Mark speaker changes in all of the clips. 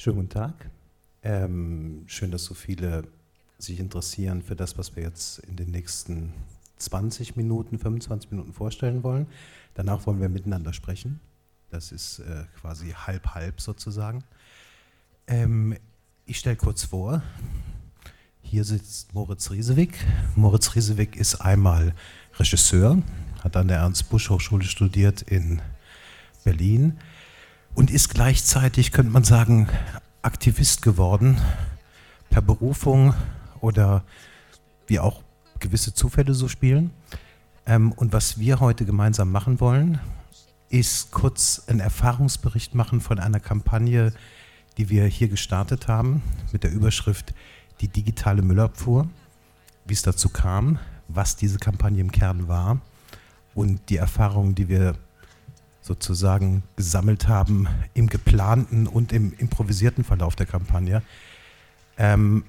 Speaker 1: Schönen guten Tag. Ähm, schön, dass so viele sich interessieren für das, was wir jetzt in den nächsten 20 Minuten, 25 Minuten vorstellen wollen. Danach wollen wir miteinander sprechen. Das ist äh, quasi halb-halb sozusagen. Ähm, ich stelle kurz vor, hier sitzt Moritz Riesewig. Moritz Riesewig ist einmal Regisseur, hat an der Ernst-Busch-Hochschule studiert in Berlin und ist gleichzeitig, könnte man sagen, Aktivist geworden, per Berufung oder wie auch gewisse Zufälle so spielen. Ähm, und was wir heute gemeinsam machen wollen, ist kurz einen Erfahrungsbericht machen von einer Kampagne, die wir hier gestartet haben, mit der Überschrift Die digitale Müllabfuhr, wie es dazu kam, was diese Kampagne im Kern war und die Erfahrungen, die wir sozusagen gesammelt haben im geplanten und im improvisierten Verlauf der Kampagne. Ähm,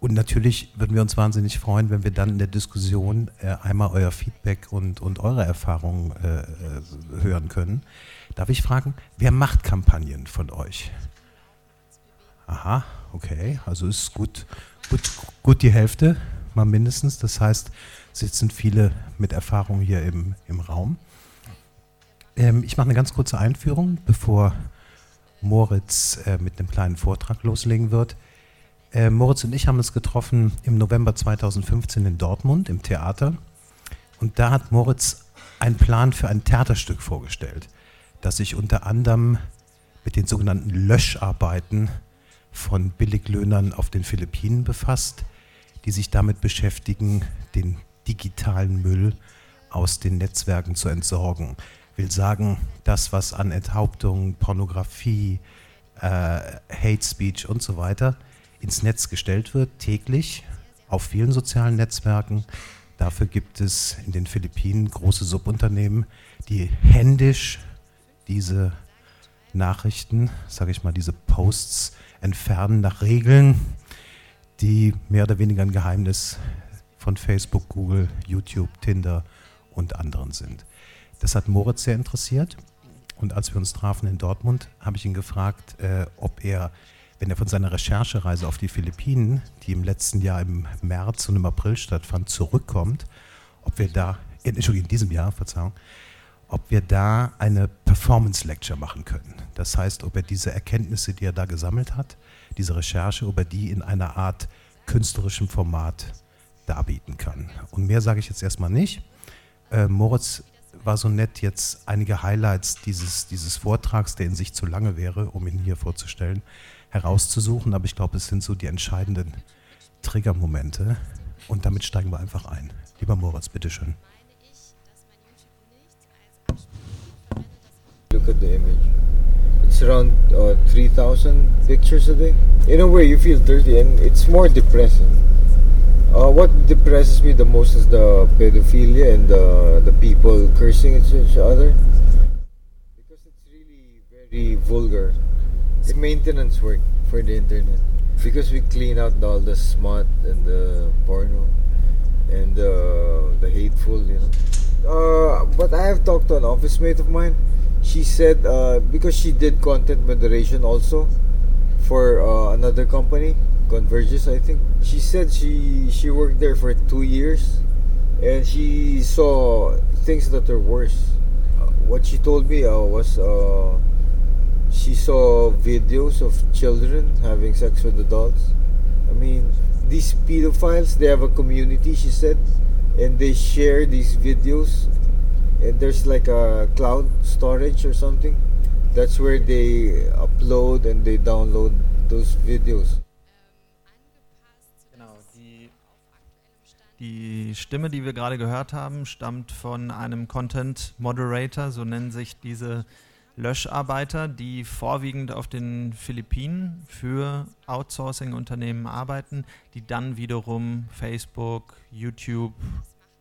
Speaker 1: und natürlich würden wir uns wahnsinnig freuen, wenn wir dann in der Diskussion äh, einmal euer Feedback und, und eure Erfahrungen äh, äh hören können. Darf ich fragen, wer macht Kampagnen von euch? Aha, okay, also ist gut, gut, gut die Hälfte, mal mindestens. Das heißt, sitzen viele mit Erfahrung hier im, im Raum. Ähm, ich mache eine ganz kurze Einführung, bevor Moritz äh, mit einem kleinen Vortrag loslegen wird. Äh, Moritz und ich haben uns getroffen im November 2015 in Dortmund im Theater. Und da hat Moritz einen Plan für ein Theaterstück vorgestellt, das sich unter anderem mit den sogenannten Löscharbeiten von Billiglöhnern auf den Philippinen befasst, die sich damit beschäftigen, den digitalen Müll aus den Netzwerken zu entsorgen will sagen, das, was an Enthauptung, Pornografie, äh, Hate Speech und so weiter ins Netz gestellt wird, täglich auf vielen sozialen Netzwerken. Dafür gibt es in den Philippinen große Subunternehmen, die händisch diese Nachrichten, sage ich mal, diese Posts entfernen nach Regeln, die mehr oder weniger ein Geheimnis von Facebook, Google, YouTube, Tinder und anderen sind. Das hat Moritz sehr interessiert. Und als wir uns trafen in Dortmund, habe ich ihn gefragt, äh, ob er, wenn er von seiner Recherchereise auf die Philippinen, die im letzten Jahr im März und im April stattfand, zurückkommt, ob wir da, Entschuldigung, in diesem Jahr, Verzeihung, ob wir da eine Performance Lecture machen können. Das heißt, ob er diese Erkenntnisse, die er da gesammelt hat, diese Recherche, ob er die in einer Art künstlerischem Format darbieten kann. Und mehr sage ich jetzt erstmal nicht. Äh, Moritz war so nett, jetzt einige Highlights dieses, dieses Vortrags, der in sich zu lange wäre, um ihn hier vorzustellen, herauszusuchen. Aber ich glaube, es sind so die entscheidenden Triggermomente. Und damit steigen wir einfach ein. Lieber Moritz, bitteschön.
Speaker 2: Look at the image. It's around uh, 3,000 pictures a day. In a way, you feel dirty and it's more depressing. Uh, what depresses me the most is the pedophilia and the, the people cursing each other. Because it's really very vulgar. It's maintenance work for the internet. Because we clean out all the smut and the porno and uh, the hateful, you know. Uh, but I have talked to an office mate of mine. She said uh, because she did content moderation also for uh, another company Converges, I think. She said she she worked there for two years, and she saw things that are worse. Uh, what she told me uh, was uh, she saw videos of children having sex with adults. I mean, these pedophiles they have a community. She said, and they share these videos. And there's like a cloud storage or something. That's where they upload and they download those videos.
Speaker 3: Die Stimme, die wir gerade gehört haben, stammt von einem Content Moderator, so nennen sich diese Löscharbeiter, die vorwiegend auf den Philippinen für Outsourcing-Unternehmen arbeiten, die dann wiederum Facebook, YouTube,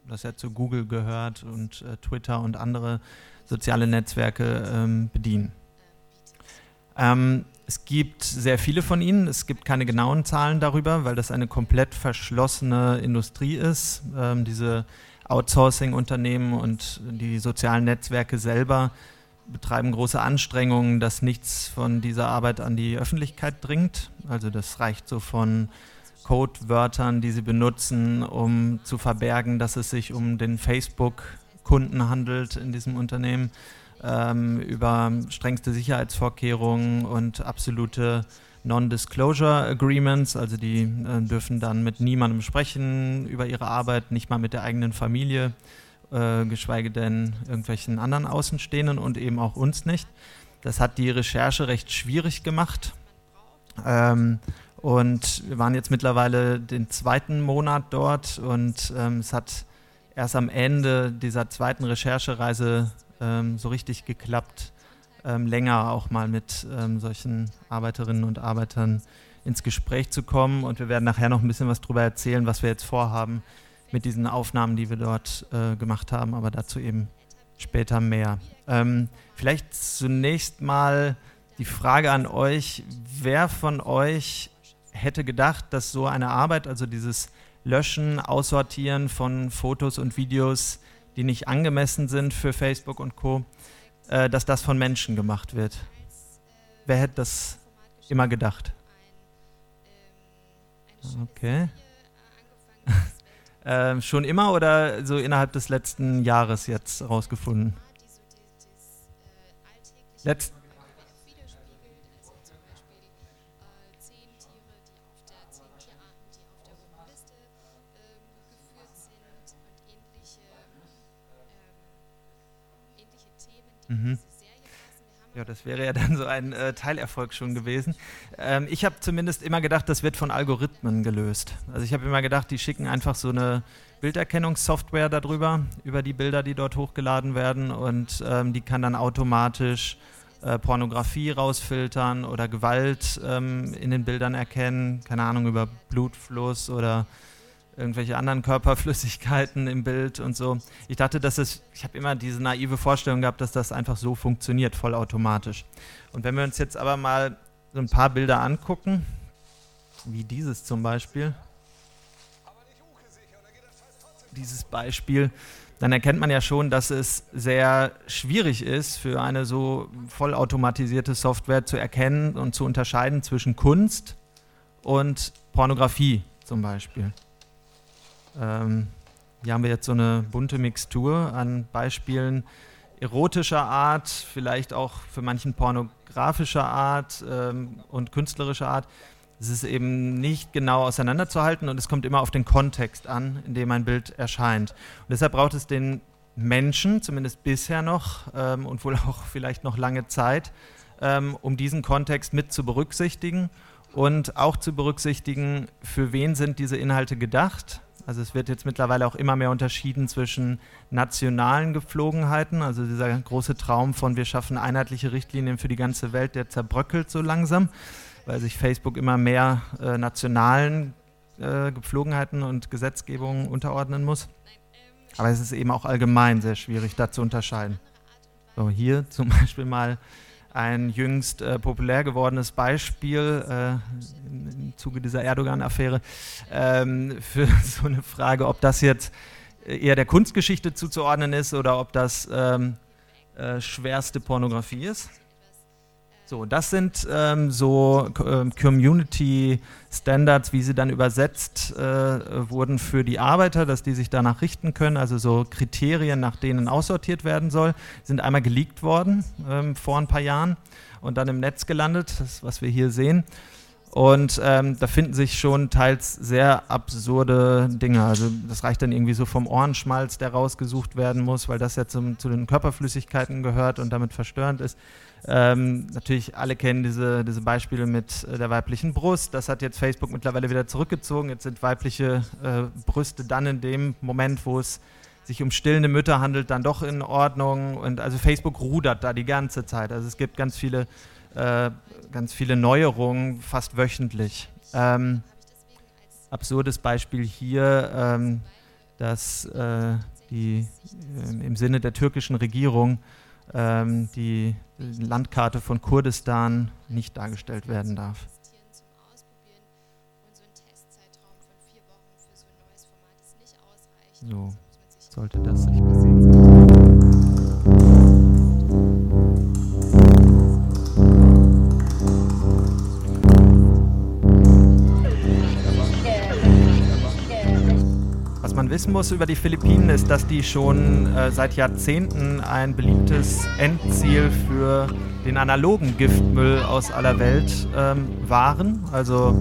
Speaker 3: das ja zu Google gehört und äh, Twitter und andere soziale Netzwerke ähm, bedienen. Ähm, es gibt sehr viele von ihnen. Es gibt keine genauen Zahlen darüber, weil das eine komplett verschlossene Industrie ist. Ähm, diese Outsourcing-Unternehmen und die sozialen Netzwerke selber betreiben große Anstrengungen, dass nichts von dieser Arbeit an die Öffentlichkeit dringt. Also das reicht so von Codewörtern, die sie benutzen, um zu verbergen, dass es sich um den Facebook-Kunden handelt in diesem Unternehmen, ähm, über strengste Sicherheitsvorkehrungen und absolute Non-Disclosure Agreements, also die äh, dürfen dann mit niemandem sprechen über ihre Arbeit, nicht mal mit der eigenen Familie, äh, geschweige denn irgendwelchen anderen Außenstehenden und eben auch uns nicht. Das hat die Recherche recht schwierig gemacht. Ähm, und wir waren jetzt mittlerweile den zweiten Monat dort und ähm, es hat erst am Ende dieser zweiten Recherchereise ähm, so richtig geklappt, ähm, länger auch mal mit ähm, solchen Arbeiterinnen und Arbeitern ins Gespräch zu kommen. Und wir werden nachher noch ein bisschen was darüber erzählen, was wir jetzt vorhaben mit diesen Aufnahmen, die wir dort äh, gemacht haben, aber dazu eben später mehr. Ähm, vielleicht zunächst mal die Frage an euch, wer von euch hätte gedacht, dass so eine Arbeit, also dieses Löschen, Aussortieren von Fotos und Videos, die nicht angemessen sind für Facebook und Co., äh, dass das von Menschen gemacht wird. Wer hätte das immer gedacht? Okay. äh, schon immer oder so innerhalb des letzten Jahres jetzt rausgefunden? Letzt Mhm. Ja, das wäre ja dann so ein äh, Teilerfolg schon gewesen. Ähm, ich habe zumindest immer gedacht, das wird von Algorithmen gelöst. Also ich habe immer gedacht, die schicken einfach so eine Bilderkennungssoftware darüber, über die Bilder, die dort hochgeladen werden und ähm, die kann dann automatisch äh, Pornografie rausfiltern oder Gewalt ähm, in den Bildern erkennen, keine Ahnung, über Blutfluss oder irgendwelche anderen Körperflüssigkeiten im Bild und so. Ich dachte, dass es, ich habe immer diese naive Vorstellung gehabt, dass das einfach so funktioniert, vollautomatisch. Und wenn wir uns jetzt aber mal so ein paar Bilder angucken, wie dieses zum Beispiel, dieses Beispiel, dann erkennt man ja schon, dass es sehr schwierig ist, für eine so vollautomatisierte Software zu erkennen und zu unterscheiden zwischen Kunst und Pornografie zum Beispiel. Ähm, hier haben wir jetzt so eine bunte Mixtur an Beispielen erotischer Art, vielleicht auch für manchen pornografischer Art ähm, und künstlerischer Art. Es ist eben nicht genau auseinanderzuhalten und es kommt immer auf den Kontext an, in dem ein Bild erscheint. Und deshalb braucht es den Menschen, zumindest bisher noch ähm, und wohl auch vielleicht noch lange Zeit, ähm, um diesen Kontext mit zu berücksichtigen und auch zu berücksichtigen, für wen sind diese Inhalte gedacht also es wird jetzt mittlerweile auch immer mehr unterschieden zwischen nationalen Gepflogenheiten, also dieser große Traum von wir schaffen einheitliche Richtlinien für die ganze Welt, der zerbröckelt so langsam, weil sich Facebook immer mehr äh, nationalen äh, Gepflogenheiten und Gesetzgebungen unterordnen muss. Aber es ist eben auch allgemein sehr schwierig, da zu unterscheiden. So, hier zum Beispiel mal ein jüngst äh, populär gewordenes Beispiel äh, im Zuge dieser Erdogan-Affäre ähm, für so eine Frage, ob das jetzt eher der Kunstgeschichte zuzuordnen ist oder ob das ähm, äh, schwerste Pornografie ist. So, das sind ähm, so äh, Community Standards, wie sie dann übersetzt äh, wurden für die Arbeiter, dass die sich danach richten können. Also so Kriterien, nach denen aussortiert werden soll, sind einmal geleakt worden ähm, vor ein paar Jahren und dann im Netz gelandet, das, was wir hier sehen. Und ähm, da finden sich schon teils sehr absurde Dinge. Also das reicht dann irgendwie so vom Ohrenschmalz, der rausgesucht werden muss, weil das ja zum, zu den Körperflüssigkeiten gehört und damit verstörend ist. Ähm, natürlich, alle kennen diese, diese Beispiele mit äh, der weiblichen Brust. Das hat jetzt Facebook mittlerweile wieder zurückgezogen. Jetzt sind weibliche äh, Brüste dann in dem Moment, wo es sich um stillende Mütter handelt, dann doch in Ordnung. Und also Facebook rudert da die ganze Zeit. Also es gibt ganz viele äh, ganz viele Neuerungen, fast wöchentlich. Ähm, absurdes Beispiel hier, ähm, dass äh, die, äh, im Sinne der türkischen Regierung ähm, die Landkarte von Kurdistan nicht dargestellt werden darf. So, sollte das sich bewegen. Wissen muss über die Philippinen ist, dass die schon äh, seit Jahrzehnten ein beliebtes Endziel für den analogen Giftmüll aus aller Welt ähm, waren. Also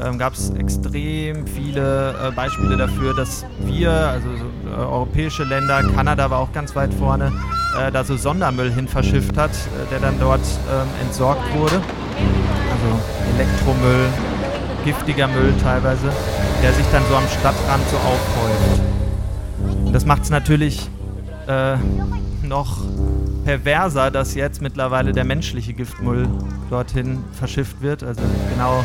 Speaker 3: ähm, gab es extrem viele äh, Beispiele dafür, dass wir, also äh, europäische Länder, Kanada war auch ganz weit vorne, äh, da so Sondermüll hin verschifft hat, äh, der dann dort ähm, entsorgt wurde. Also Elektromüll, giftiger Müll teilweise, der sich dann so am Stadtrand so aufhäuft. Das macht es natürlich äh, noch perverser, dass jetzt mittlerweile der menschliche Giftmüll dorthin verschifft wird. Also genau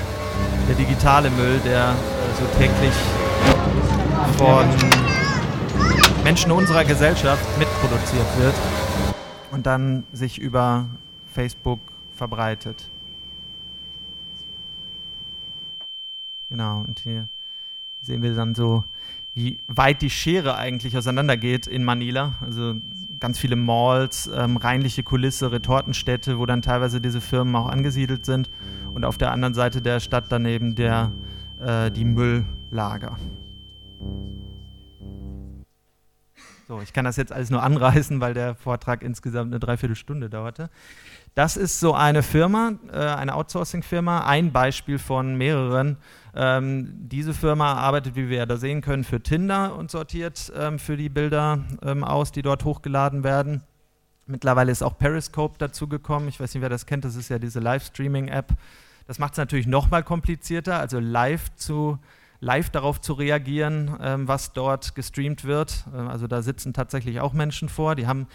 Speaker 3: der digitale Müll, der äh, so täglich von Menschen unserer Gesellschaft mitproduziert wird und dann sich über Facebook verbreitet. Genau, und hier sehen wir dann so, wie weit die Schere eigentlich auseinandergeht in Manila. Also ganz viele Malls, ähm, reinliche Kulisse, Retortenstädte, wo dann teilweise diese Firmen auch angesiedelt sind. Und auf der anderen Seite der Stadt daneben der, äh, die Mülllager. So, ich kann das jetzt alles nur anreißen, weil der Vortrag insgesamt eine Dreiviertelstunde dauerte. Das ist so eine Firma, äh, eine Outsourcing-Firma, ein Beispiel von mehreren. Ähm, diese Firma arbeitet, wie wir ja da sehen können, für Tinder und sortiert ähm, für die Bilder ähm, aus, die dort hochgeladen werden. Mittlerweile ist auch Periscope dazugekommen. Ich weiß nicht, wer das kennt, das ist ja diese Livestreaming-App. Das macht es natürlich nochmal komplizierter, also live zu live darauf zu reagieren, was dort gestreamt wird. Also da sitzen tatsächlich auch Menschen vor, die haben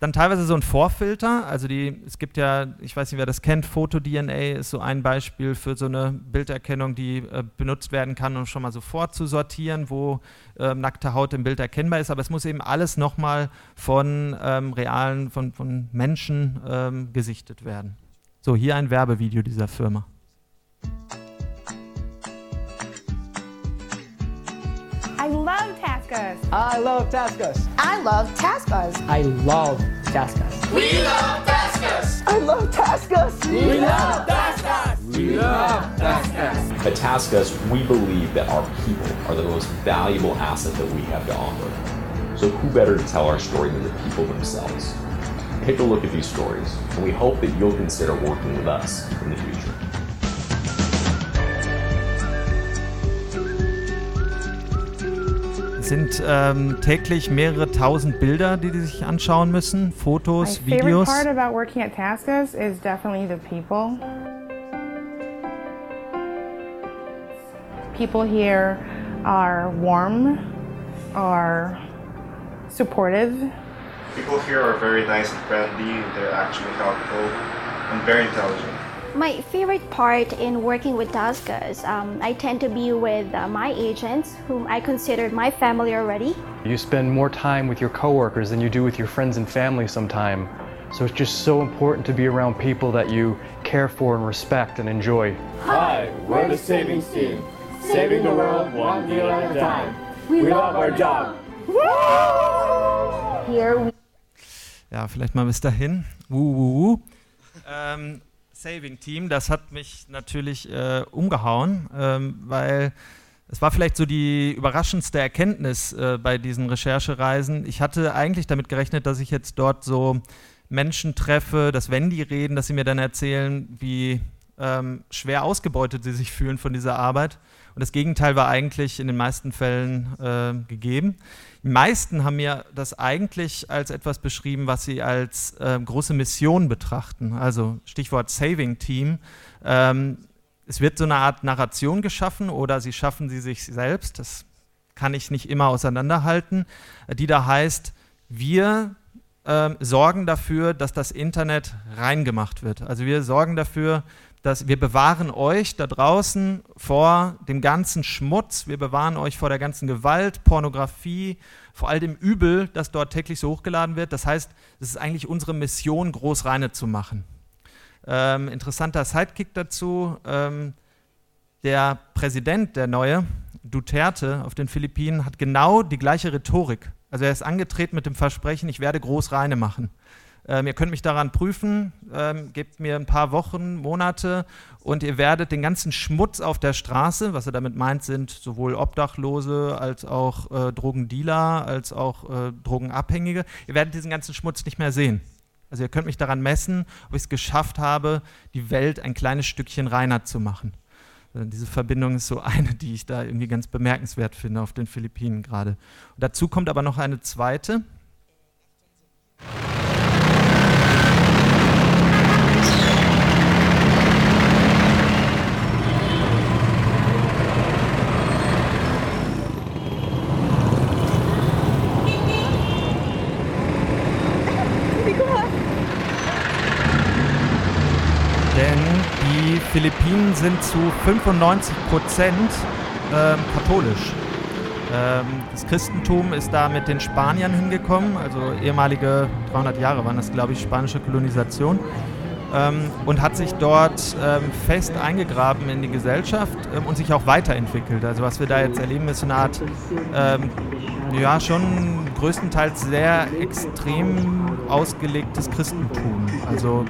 Speaker 3: dann teilweise so ein Vorfilter, also die, es gibt ja, ich weiß nicht, wer das kennt, Foto-DNA ist so ein Beispiel für so eine Bilderkennung, die äh, benutzt werden kann, um schon mal sofort zu sortieren, wo äh, nackte Haut im Bild erkennbar ist. Aber es muss eben alles nochmal von ähm, realen, von, von Menschen ähm, gesichtet werden. So, hier ein Werbevideo dieser Firma.
Speaker 4: I love Taskus.
Speaker 5: I love Taskus.
Speaker 4: I love Taskus.
Speaker 5: I love Taskus.
Speaker 6: We love Taskus.
Speaker 5: I love Taskus.
Speaker 6: We love Taskus. We love Taskus.
Speaker 7: At Taskus, we believe that our people are the most valuable asset that we have to offer. So who better to tell our story than the people themselves? Take a look at these stories, and we hope that you'll consider working with us in the future.
Speaker 3: Sind ähm, täglich mehrere tausend Bilder, die die sich anschauen müssen, Fotos,
Speaker 8: My favorite
Speaker 3: Videos.
Speaker 8: part about working at Taskus is definitely the people. People here are warm, are supportive.
Speaker 9: People here are very nice and friendly. They're actually helpful and very intelligent.
Speaker 10: My favorite part in working with Taskas, um, I tend to be with uh, my agents, whom I consider my family already.
Speaker 11: You spend more time with your coworkers than you do with your friends and family sometime. So it's just so important to be around people that you care for and respect and enjoy.
Speaker 6: Hi, we're the savings team. Saving the world one deal at a time. We love our job.
Speaker 10: Here we
Speaker 3: Ja, vielleicht mal bis dahin. Wuh, wuh, wuh. Ähm, Saving Team, das hat mich natürlich äh, umgehauen, ähm, weil es war vielleicht so die überraschendste Erkenntnis äh, bei diesen Recherchereisen. Ich hatte eigentlich damit gerechnet, dass ich jetzt dort so Menschen treffe, dass wenn die reden, dass sie mir dann erzählen, wie ähm, schwer ausgebeutet sie sich fühlen von dieser Arbeit. Und das Gegenteil war eigentlich in den meisten Fällen äh, gegeben. Die meisten haben mir das eigentlich als etwas beschrieben, was sie als äh, große Mission betrachten. Also Stichwort Saving Team. Ähm, es wird so eine Art Narration geschaffen oder sie schaffen sie sich selbst. Das kann ich nicht immer auseinanderhalten. äh, Die da heißt, wir ähm, sorgen dafür, dass das Internet reingemacht wird. Also wir sorgen dafür, dass wir bewahren euch da draußen vor dem ganzen Schmutz, wir bewahren euch vor der ganzen Gewalt, Pornografie, vor all dem Übel, das dort täglich so hochgeladen wird. Das heißt, es ist eigentlich unsere Mission, groß reine zu machen. Ähm, interessanter Sidekick dazu, ähm, der Präsident, der neue, Duterte auf den Philippinen, hat genau die gleiche Rhetorik. Also er ist angetreten mit dem Versprechen, ich werde groß reine machen. Ähm, ihr könnt mich daran prüfen, ähm, gebt mir ein paar Wochen, Monate und ihr werdet den ganzen Schmutz auf der Straße, was er damit meint, sind sowohl Obdachlose als auch äh, Drogendealer, als auch äh, Drogenabhängige. Ihr werdet diesen ganzen Schmutz nicht mehr sehen. Also ihr könnt mich daran messen, ob ich es geschafft habe, die Welt ein kleines Stückchen reiner zu machen. Äh, diese Verbindung ist so eine, die ich da irgendwie ganz bemerkenswert finde auf den Philippinen gerade. dazu kommt aber noch eine zweite. Philippinen sind zu 95 Prozent ähm, katholisch. Ähm, das Christentum ist da mit den Spaniern hingekommen, also ehemalige 300 Jahre waren das, glaube ich, spanische Kolonisation. Ähm, und hat sich dort ähm, fest eingegraben in die Gesellschaft ähm, und sich auch weiterentwickelt. Also was wir da jetzt erleben, ist eine Art, ähm, ja, schon größtenteils sehr extrem ausgelegtes Christentum. Also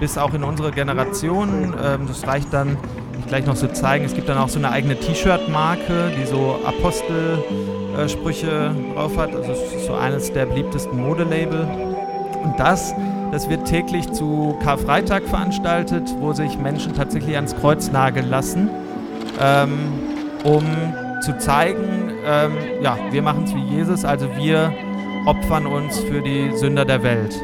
Speaker 3: bis auch in unsere Generation. Ähm, das reicht dann, ich gleich noch so zeigen, es gibt dann auch so eine eigene T-Shirt-Marke, die so Apostelsprüche äh, drauf hat. Also es ist so eines der beliebtesten Modelabel. Und das, das wird täglich zu Karfreitag veranstaltet, wo sich Menschen tatsächlich ans Kreuz nageln lassen, ähm, um zu zeigen, ähm, ja, wir machen es wie Jesus, also wir opfern uns für die Sünder der Welt.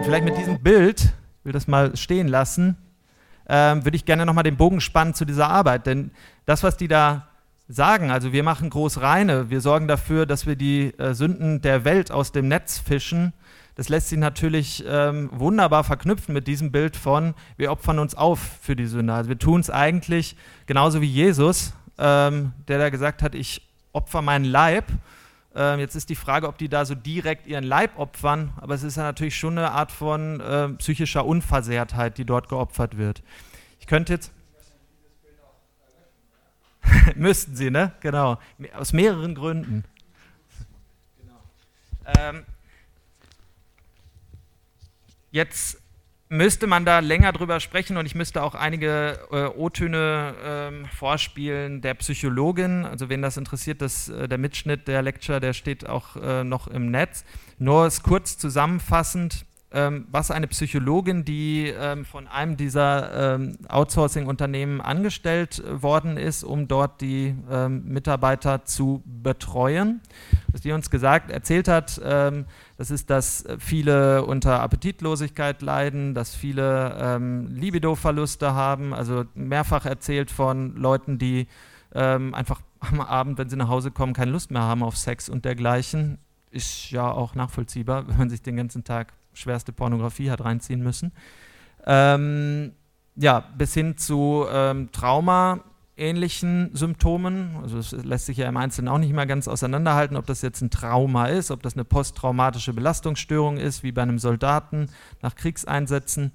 Speaker 3: Und vielleicht mit diesem Bild, ich will das mal stehen lassen, ähm, würde ich gerne nochmal den Bogen spannen zu dieser Arbeit. Denn das, was die da sagen, also wir machen groß reine, wir sorgen dafür, dass wir die äh, Sünden der Welt aus dem Netz fischen, das lässt sich natürlich ähm, wunderbar verknüpfen mit diesem Bild von, wir opfern uns auf für die Sünde. Also wir tun es eigentlich genauso wie Jesus, ähm, der da gesagt hat, ich opfer meinen Leib ähm, jetzt ist die Frage, ob die da so direkt ihren Leib opfern, aber es ist ja natürlich schon eine Art von äh, psychischer Unversehrtheit, die dort geopfert wird. Ich könnte jetzt. Müssten sie, ne? Genau. Aus mehreren Gründen. Genau. Ähm, jetzt müsste man da länger drüber sprechen und ich müsste auch einige äh, O-Töne äh, vorspielen der Psychologin. Also wen das interessiert, das, äh, der Mitschnitt der Lecture, der steht auch äh, noch im Netz. Nur kurz zusammenfassend, ähm, was eine Psychologin, die ähm, von einem dieser ähm, Outsourcing-Unternehmen angestellt äh, worden ist, um dort die ähm, Mitarbeiter zu betreuen, was die uns gesagt, erzählt hat, ähm, das ist, dass viele unter Appetitlosigkeit leiden, dass viele ähm, Libido-Verluste haben, also mehrfach erzählt von Leuten, die einfach am Abend, wenn sie nach Hause kommen, keine Lust mehr haben auf Sex und dergleichen. Ist ja auch nachvollziehbar, wenn man sich den ganzen Tag schwerste Pornografie hat reinziehen müssen. Ähm, ja, bis hin zu ähm, Trauma-ähnlichen Symptomen. Also es lässt sich ja im Einzelnen auch nicht mehr ganz auseinanderhalten, ob das jetzt ein Trauma ist, ob das eine posttraumatische Belastungsstörung ist, wie bei einem Soldaten nach Kriegseinsätzen.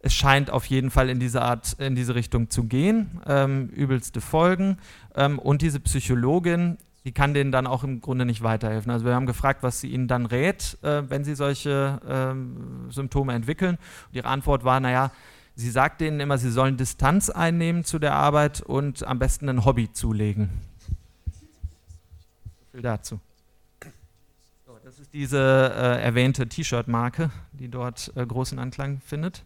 Speaker 3: Es scheint auf jeden Fall in diese Art, in diese Richtung zu gehen. Ähm, übelste Folgen. Ähm, und diese Psychologin die kann denen dann auch im Grunde nicht weiterhelfen. Also wir haben gefragt, was sie ihnen dann rät, äh, wenn sie solche ähm, Symptome entwickeln. Und ihre Antwort war, naja, sie sagt denen immer, sie sollen Distanz einnehmen zu der Arbeit und am besten ein Hobby zulegen. So viel dazu. So, das ist diese äh, erwähnte T-Shirt-Marke, die dort äh, großen Anklang findet.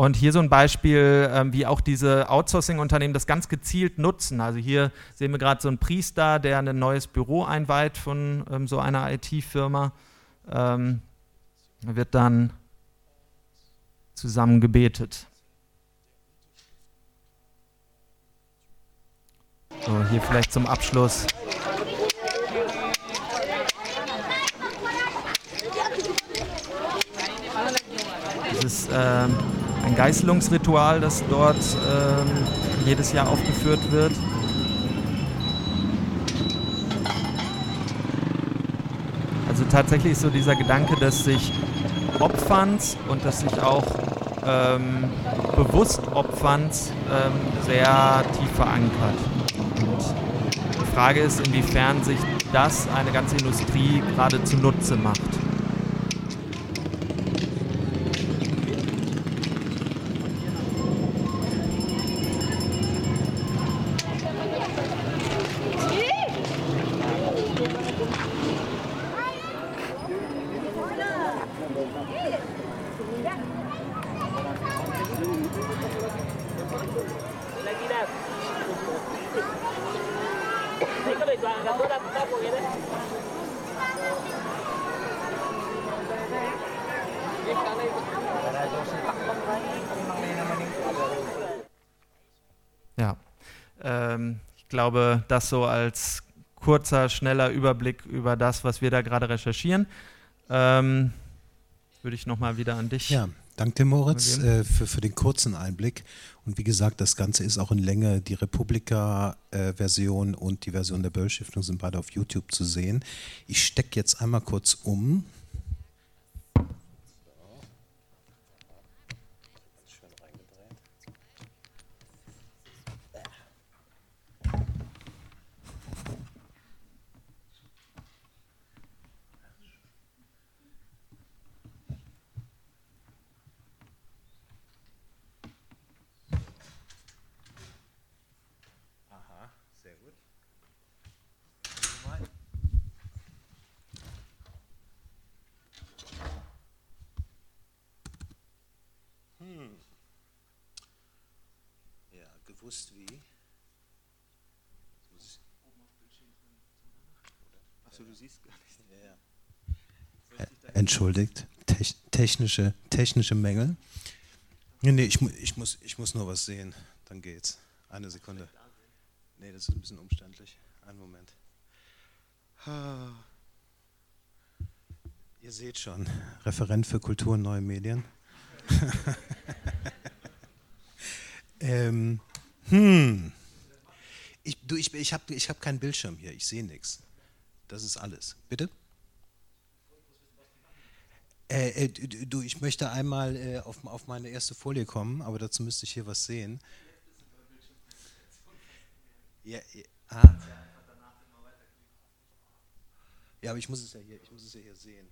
Speaker 3: Und hier so ein Beispiel, ähm, wie auch diese Outsourcing-Unternehmen das ganz gezielt nutzen. Also hier sehen wir gerade so einen Priester, der ein neues Büro einweiht von ähm, so einer IT-Firma. Ähm, wird dann zusammen gebetet. So, hier vielleicht zum Abschluss. Das ist ähm, ein Geißelungsritual, das dort ähm, jedes Jahr aufgeführt wird. Also tatsächlich so dieser Gedanke des sich Opferns und des sich auch ähm, bewusst Opferns ähm, sehr tief verankert. Und die Frage ist, inwiefern sich das eine ganze Industrie gerade zunutze macht. Ja, ähm, ich glaube, das so als kurzer, schneller Überblick über das, was wir da gerade recherchieren. Ähm, würde ich nochmal wieder an dich.
Speaker 1: Ja, danke dir, Moritz, äh, für, für den kurzen Einblick. Und wie gesagt, das Ganze ist auch in Länge. Die Republika-Version und die Version der Böll-Stiftung sind beide auf YouTube zu sehen. Ich stecke jetzt einmal kurz um. Aha, sehr gut. Hm. Ja, gewusst wie.
Speaker 12: Achso, du siehst gar nicht.
Speaker 1: Ja, ja. Entschuldigt, Tech, technische, technische Mängel. Nee, nee, ich, ich, muss, ich muss nur was sehen, dann geht's. Eine Sekunde. Nee, das ist ein bisschen umständlich. Einen Moment. Ah. Ihr seht schon, Referent für Kultur und neue Medien. ähm, hm. Ich, ich, ich habe ich hab keinen Bildschirm hier, ich sehe nichts. Das ist alles. Bitte? Äh, äh, du, ich möchte einmal äh, auf, auf meine erste Folie kommen, aber dazu müsste ich hier was sehen. Ja, ja, ah. ja, aber ich muss es ja hier, ich muss es ja hier sehen.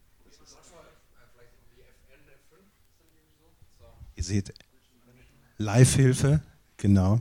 Speaker 1: Ihr seht, Live-Hilfe, genau.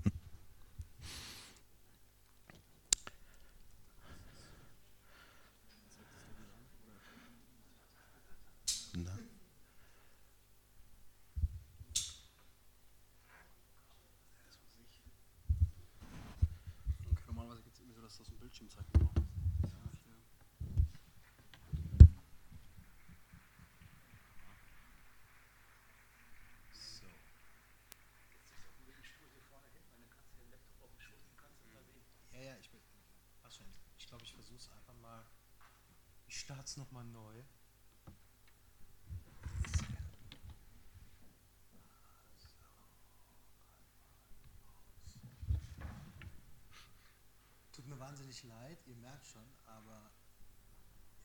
Speaker 1: nochmal neu. Tut mir wahnsinnig leid, ihr merkt schon, aber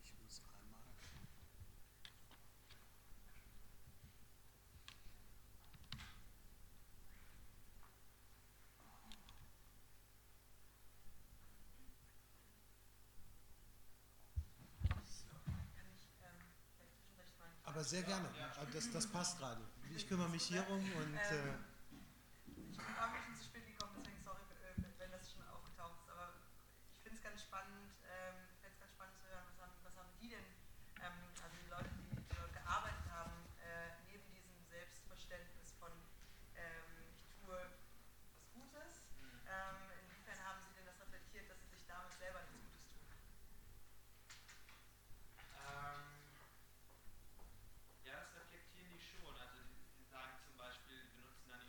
Speaker 1: ich muss einmal. Aber sehr gerne. Das, das passt gerade. Ich kümmere mich hier um und. Äh,
Speaker 13: Ich bin ein bisschen zu spät gekommen, deswegen sorry, äh, wenn das schon aufgetaucht ist. Aber ich finde es ganz spannend, ähm, fände es ganz spannend zu hören, was haben, was haben die denn, ähm, also die Leute, die, die dort gearbeitet haben, äh, neben diesem Selbstverständnis von ähm, ich tue was Gutes, ähm, inwiefern haben sie denn das reflektiert, dass sie sich damit selber nichts Gutes tun?
Speaker 3: Ja, das reflektieren die schon. Also die, die sagen zum Beispiel, die benutzen dann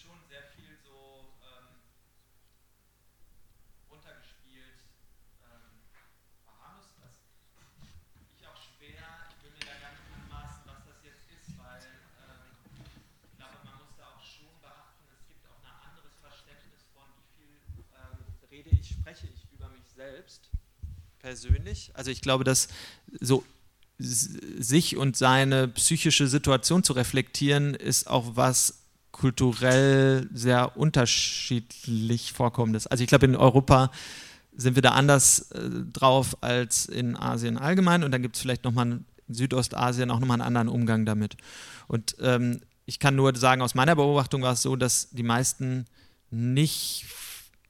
Speaker 3: schon sehr viel so ähm, runtergespielt. Ähm, Bahamas, das ich auch schwer, ich will mir da gar nicht anmaßen, was das jetzt ist, weil ähm, ich glaube, man muss da auch schon beachten, es gibt auch ein anderes Verständnis von, wie viel ähm, rede ich, spreche ich über mich selbst persönlich. Also ich glaube, dass so sich und seine psychische Situation zu reflektieren, ist auch was kulturell sehr unterschiedlich vorkommendes. Also ich glaube, in Europa sind wir da anders äh, drauf als in Asien allgemein und dann gibt es vielleicht nochmal in Südostasien auch nochmal einen anderen Umgang damit. Und ähm, ich kann nur sagen, aus meiner Beobachtung war es so, dass die meisten nicht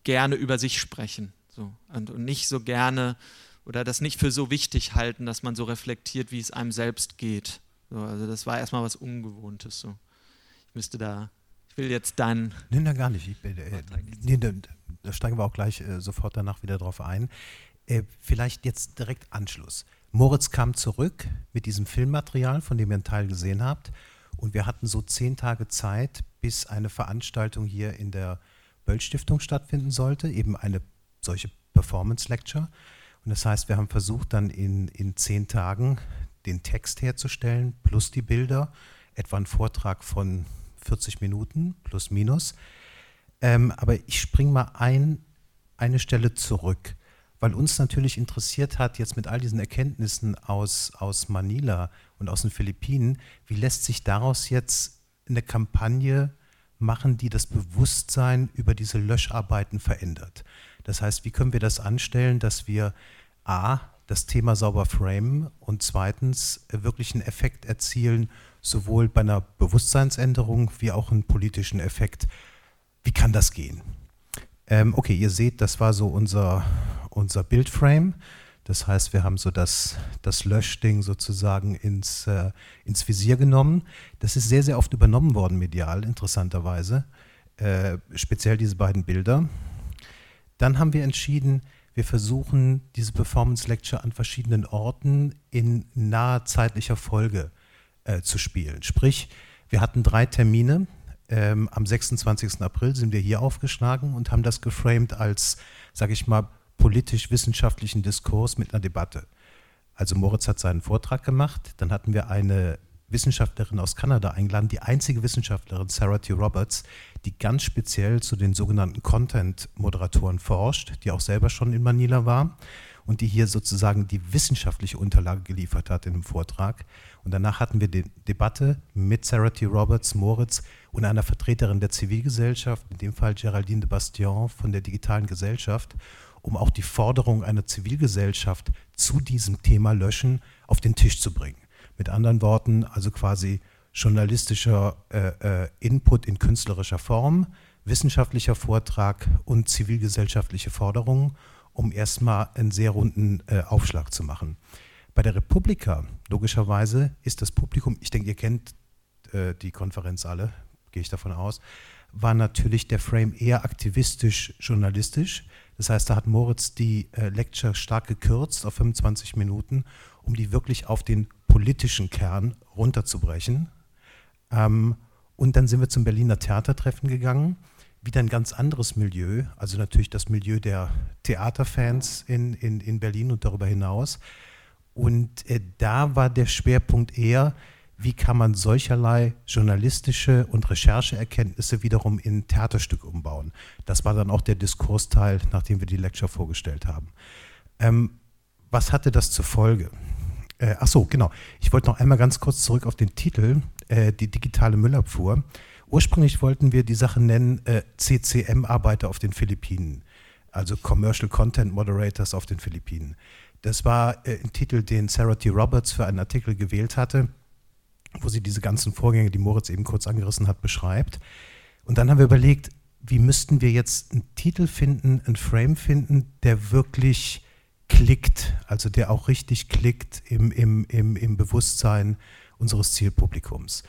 Speaker 3: gerne über sich sprechen so, und, und nicht so gerne oder das nicht für so wichtig halten, dass man so reflektiert, wie es einem selbst geht. So, also das war erstmal was Ungewohntes. So. Ich müsste da, ich will jetzt deinen.
Speaker 1: Nein, da gar nicht. Ich, äh, nee, da, da, steigen wir auch gleich äh, sofort danach wieder drauf ein. Äh, vielleicht jetzt direkt Anschluss. Moritz kam zurück mit diesem Filmmaterial, von dem ihr einen Teil gesehen habt. Und wir hatten so zehn Tage Zeit, bis eine Veranstaltung hier in der Böll-Stiftung stattfinden sollte, eben eine solche Performance Lecture. Und das heißt, wir haben versucht, dann in, in zehn Tagen den Text herzustellen, plus die Bilder, etwa ein Vortrag von 40 Minuten, plus minus. Ähm, aber ich springe mal ein, eine Stelle zurück, weil uns natürlich interessiert hat, jetzt mit all diesen Erkenntnissen aus, aus Manila und aus den Philippinen, wie lässt sich daraus jetzt eine Kampagne machen, die das Bewusstsein über diese Löscharbeiten verändert. Das heißt, wie können wir das anstellen, dass wir A, das Thema sauber framen und zweitens wirklich einen Effekt erzielen, sowohl bei einer Bewusstseinsänderung wie auch einen politischen Effekt. Wie kann das gehen? Ähm, okay, ihr seht, das war so unser, unser Bildframe. Das heißt, wir haben so das, das Löschding sozusagen ins, äh, ins Visier genommen. Das ist sehr, sehr oft übernommen worden medial, interessanterweise. Äh, speziell diese beiden Bilder. Dann haben wir entschieden, wir versuchen diese Performance Lecture an verschiedenen Orten in naher zeitlicher Folge äh, zu spielen. Sprich, wir hatten drei Termine. Ähm, am 26. April sind wir hier aufgeschlagen und haben das geframed als, sage ich mal, politisch-wissenschaftlichen Diskurs mit einer Debatte. Also Moritz hat seinen Vortrag gemacht, dann hatten wir eine Wissenschaftlerin aus Kanada eingeladen, die einzige Wissenschaftlerin, Sarah T. Roberts, die ganz speziell zu den sogenannten Content-Moderatoren forscht, die auch selber schon in Manila war und die hier sozusagen die wissenschaftliche Unterlage geliefert hat in dem Vortrag. Und danach hatten wir die Debatte mit Sarah T. Roberts, Moritz und einer Vertreterin der Zivilgesellschaft, in dem Fall Geraldine de Bastion von der Digitalen Gesellschaft, um auch die Forderung einer Zivilgesellschaft zu diesem Thema Löschen auf den Tisch zu bringen. Mit anderen Worten, also quasi journalistischer äh, äh, Input in künstlerischer Form, wissenschaftlicher Vortrag und zivilgesellschaftliche Forderungen, um erstmal einen sehr runden äh, Aufschlag zu machen. Bei der Republika, logischerweise, ist das Publikum, ich denke, ihr kennt äh, die Konferenz alle, gehe ich davon aus, war natürlich der Frame eher aktivistisch-journalistisch. Das heißt, da hat Moritz die äh, Lecture stark gekürzt auf 25 Minuten, um die wirklich auf den politischen Kern runterzubrechen. Ähm, und dann sind wir zum Berliner Theatertreffen gegangen. Wieder ein ganz anderes Milieu, also natürlich das Milieu der Theaterfans in, in, in Berlin und darüber hinaus. Und äh, da war der Schwerpunkt eher, wie kann man solcherlei journalistische und Rechercheerkenntnisse wiederum in Theaterstück umbauen. Das war dann auch der Diskursteil, nachdem wir die Lecture vorgestellt haben. Ähm, was hatte das zur Folge? Äh, ach so, genau. Ich wollte noch einmal ganz kurz zurück auf den Titel, äh, die digitale Müllabfuhr. Ursprünglich wollten wir die Sache nennen äh, CCM-Arbeiter auf den Philippinen, also Commercial Content Moderators auf den Philippinen. Das war äh, ein Titel, den Sarah T. Roberts für einen Artikel gewählt hatte, wo sie diese ganzen Vorgänge, die Moritz eben kurz angerissen hat, beschreibt. Und dann haben wir überlegt, wie müssten wir jetzt einen Titel finden, einen Frame finden, der wirklich klickt, also der auch richtig klickt im, im, im, im Bewusstsein unseres Zielpublikums.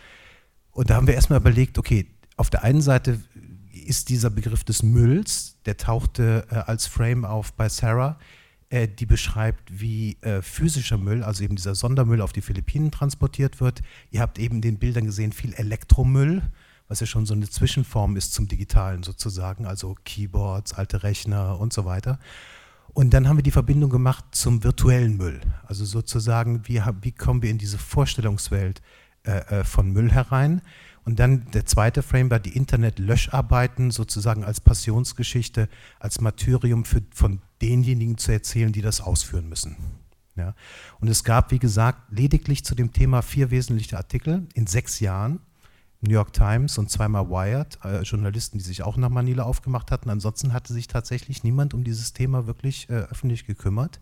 Speaker 1: Und da haben wir erstmal überlegt, okay, auf der einen Seite ist dieser Begriff des Mülls, der tauchte äh, als Frame auf bei Sarah, äh, die beschreibt, wie äh, physischer Müll, also eben dieser Sondermüll auf die Philippinen transportiert wird. Ihr habt eben in den Bildern gesehen, viel Elektromüll, was ja schon so eine Zwischenform ist zum Digitalen sozusagen, also Keyboards, alte Rechner und so weiter. Und dann haben wir die Verbindung gemacht zum virtuellen Müll. Also sozusagen, wie, wie kommen wir in diese Vorstellungswelt äh, äh, von Müll herein? Und dann der zweite Frame war die Internet-Löscharbeiten sozusagen als Passionsgeschichte, als Martyrium für, von denjenigen zu erzählen, die das ausführen müssen. Ja. Und es gab, wie gesagt, lediglich zu dem Thema vier wesentliche Artikel in sechs Jahren. New York Times und zweimal Wired, äh, Journalisten, die sich auch nach Manila aufgemacht hatten. Ansonsten hatte sich tatsächlich niemand um dieses Thema wirklich äh, öffentlich gekümmert.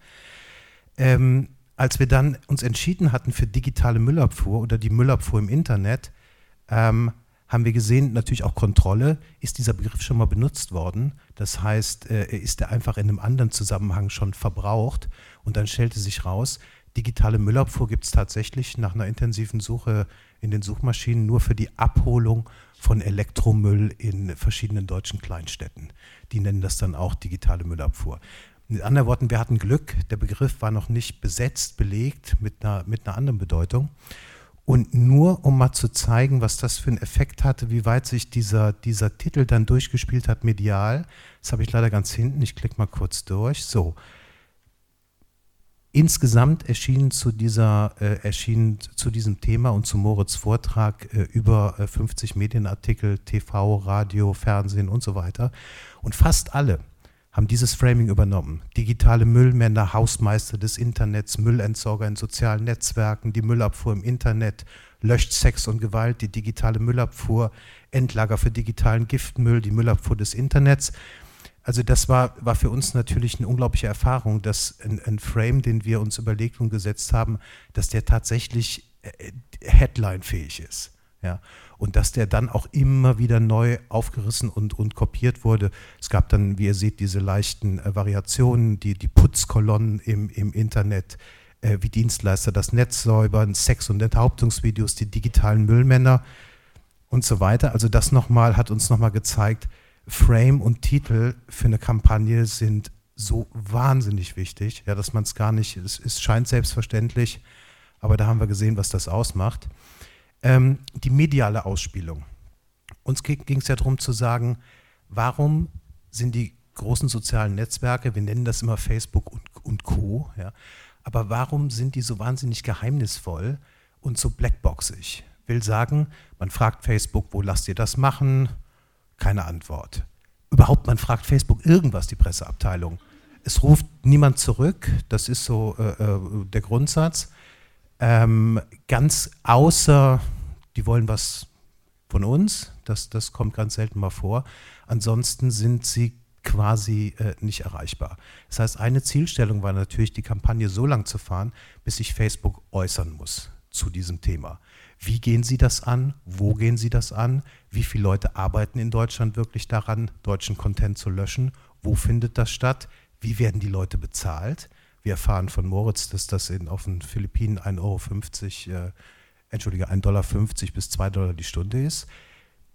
Speaker 1: Ähm, als wir dann uns entschieden hatten für digitale Müllabfuhr oder die Müllabfuhr im Internet, ähm, haben wir gesehen, natürlich auch Kontrolle, ist dieser Begriff schon mal benutzt worden. Das heißt, äh, ist er einfach in einem anderen Zusammenhang schon verbraucht. Und dann stellte sich raus, digitale Müllabfuhr gibt es tatsächlich nach einer intensiven Suche in den Suchmaschinen nur für die Abholung von Elektromüll in verschiedenen deutschen Kleinstädten. Die nennen das dann auch digitale Müllabfuhr. Mit anderen Worten, wir hatten Glück, der Begriff war noch nicht besetzt, belegt mit einer, mit einer anderen Bedeutung. Und nur um mal zu zeigen, was das für einen Effekt hatte, wie weit sich dieser, dieser Titel dann durchgespielt hat medial, das habe ich leider ganz hinten, ich klicke mal kurz durch. So, Insgesamt erschienen zu, dieser, äh, erschienen zu diesem Thema und zu Moritz Vortrag äh, über äh, 50 Medienartikel, TV, Radio, Fernsehen und so weiter. Und fast alle haben dieses Framing übernommen. Digitale Müllmänner, Hausmeister des Internets, Müllentsorger in sozialen Netzwerken, die Müllabfuhr im Internet, löscht Sex und Gewalt, die digitale Müllabfuhr, Endlager für digitalen Giftmüll, die Müllabfuhr des Internets. Also das war, war für uns natürlich eine unglaubliche Erfahrung, dass ein, ein Frame, den wir uns überlegt und gesetzt haben, dass der tatsächlich äh, headline-fähig ist. Ja, und dass der dann auch immer wieder neu aufgerissen und, und kopiert wurde. Es gab dann, wie ihr seht, diese leichten äh, Variationen, die, die Putzkolonnen im, im Internet, äh, wie Dienstleister das Netz säubern, Sex- und Enthauptungsvideos, die digitalen Müllmänner und so weiter. Also das nochmal hat uns nochmal gezeigt, Frame und Titel für eine Kampagne sind so wahnsinnig wichtig, ja, dass man es gar nicht, es, es, scheint selbstverständlich, aber da haben wir gesehen, was das ausmacht. Ähm, die mediale Ausspielung. Uns ging es ja darum zu sagen, warum sind die großen sozialen Netzwerke, wir nennen das immer Facebook und, und Co., ja, aber warum sind die so wahnsinnig geheimnisvoll und so blackboxig? Will sagen, man fragt Facebook, wo lasst ihr das machen? Keine Antwort. Überhaupt, man fragt Facebook irgendwas, die Presseabteilung. Es ruft niemand zurück, das ist so äh, äh, der Grundsatz. Ähm, ganz außer, die wollen was von uns, das, das kommt ganz selten mal vor. Ansonsten sind sie quasi äh, nicht erreichbar. Das heißt, eine Zielstellung war natürlich, die Kampagne so lang zu fahren, bis sich Facebook äußern muss zu diesem Thema. Wie gehen Sie das an? Wo gehen Sie das an? Wie viele Leute arbeiten in Deutschland wirklich daran, deutschen Content zu löschen? Wo findet das statt? Wie werden die Leute bezahlt? Wir erfahren von Moritz, dass das in, auf den Philippinen 1,50 Euro, äh, Entschuldige, 1,50 Dollar bis 2 Dollar die Stunde ist.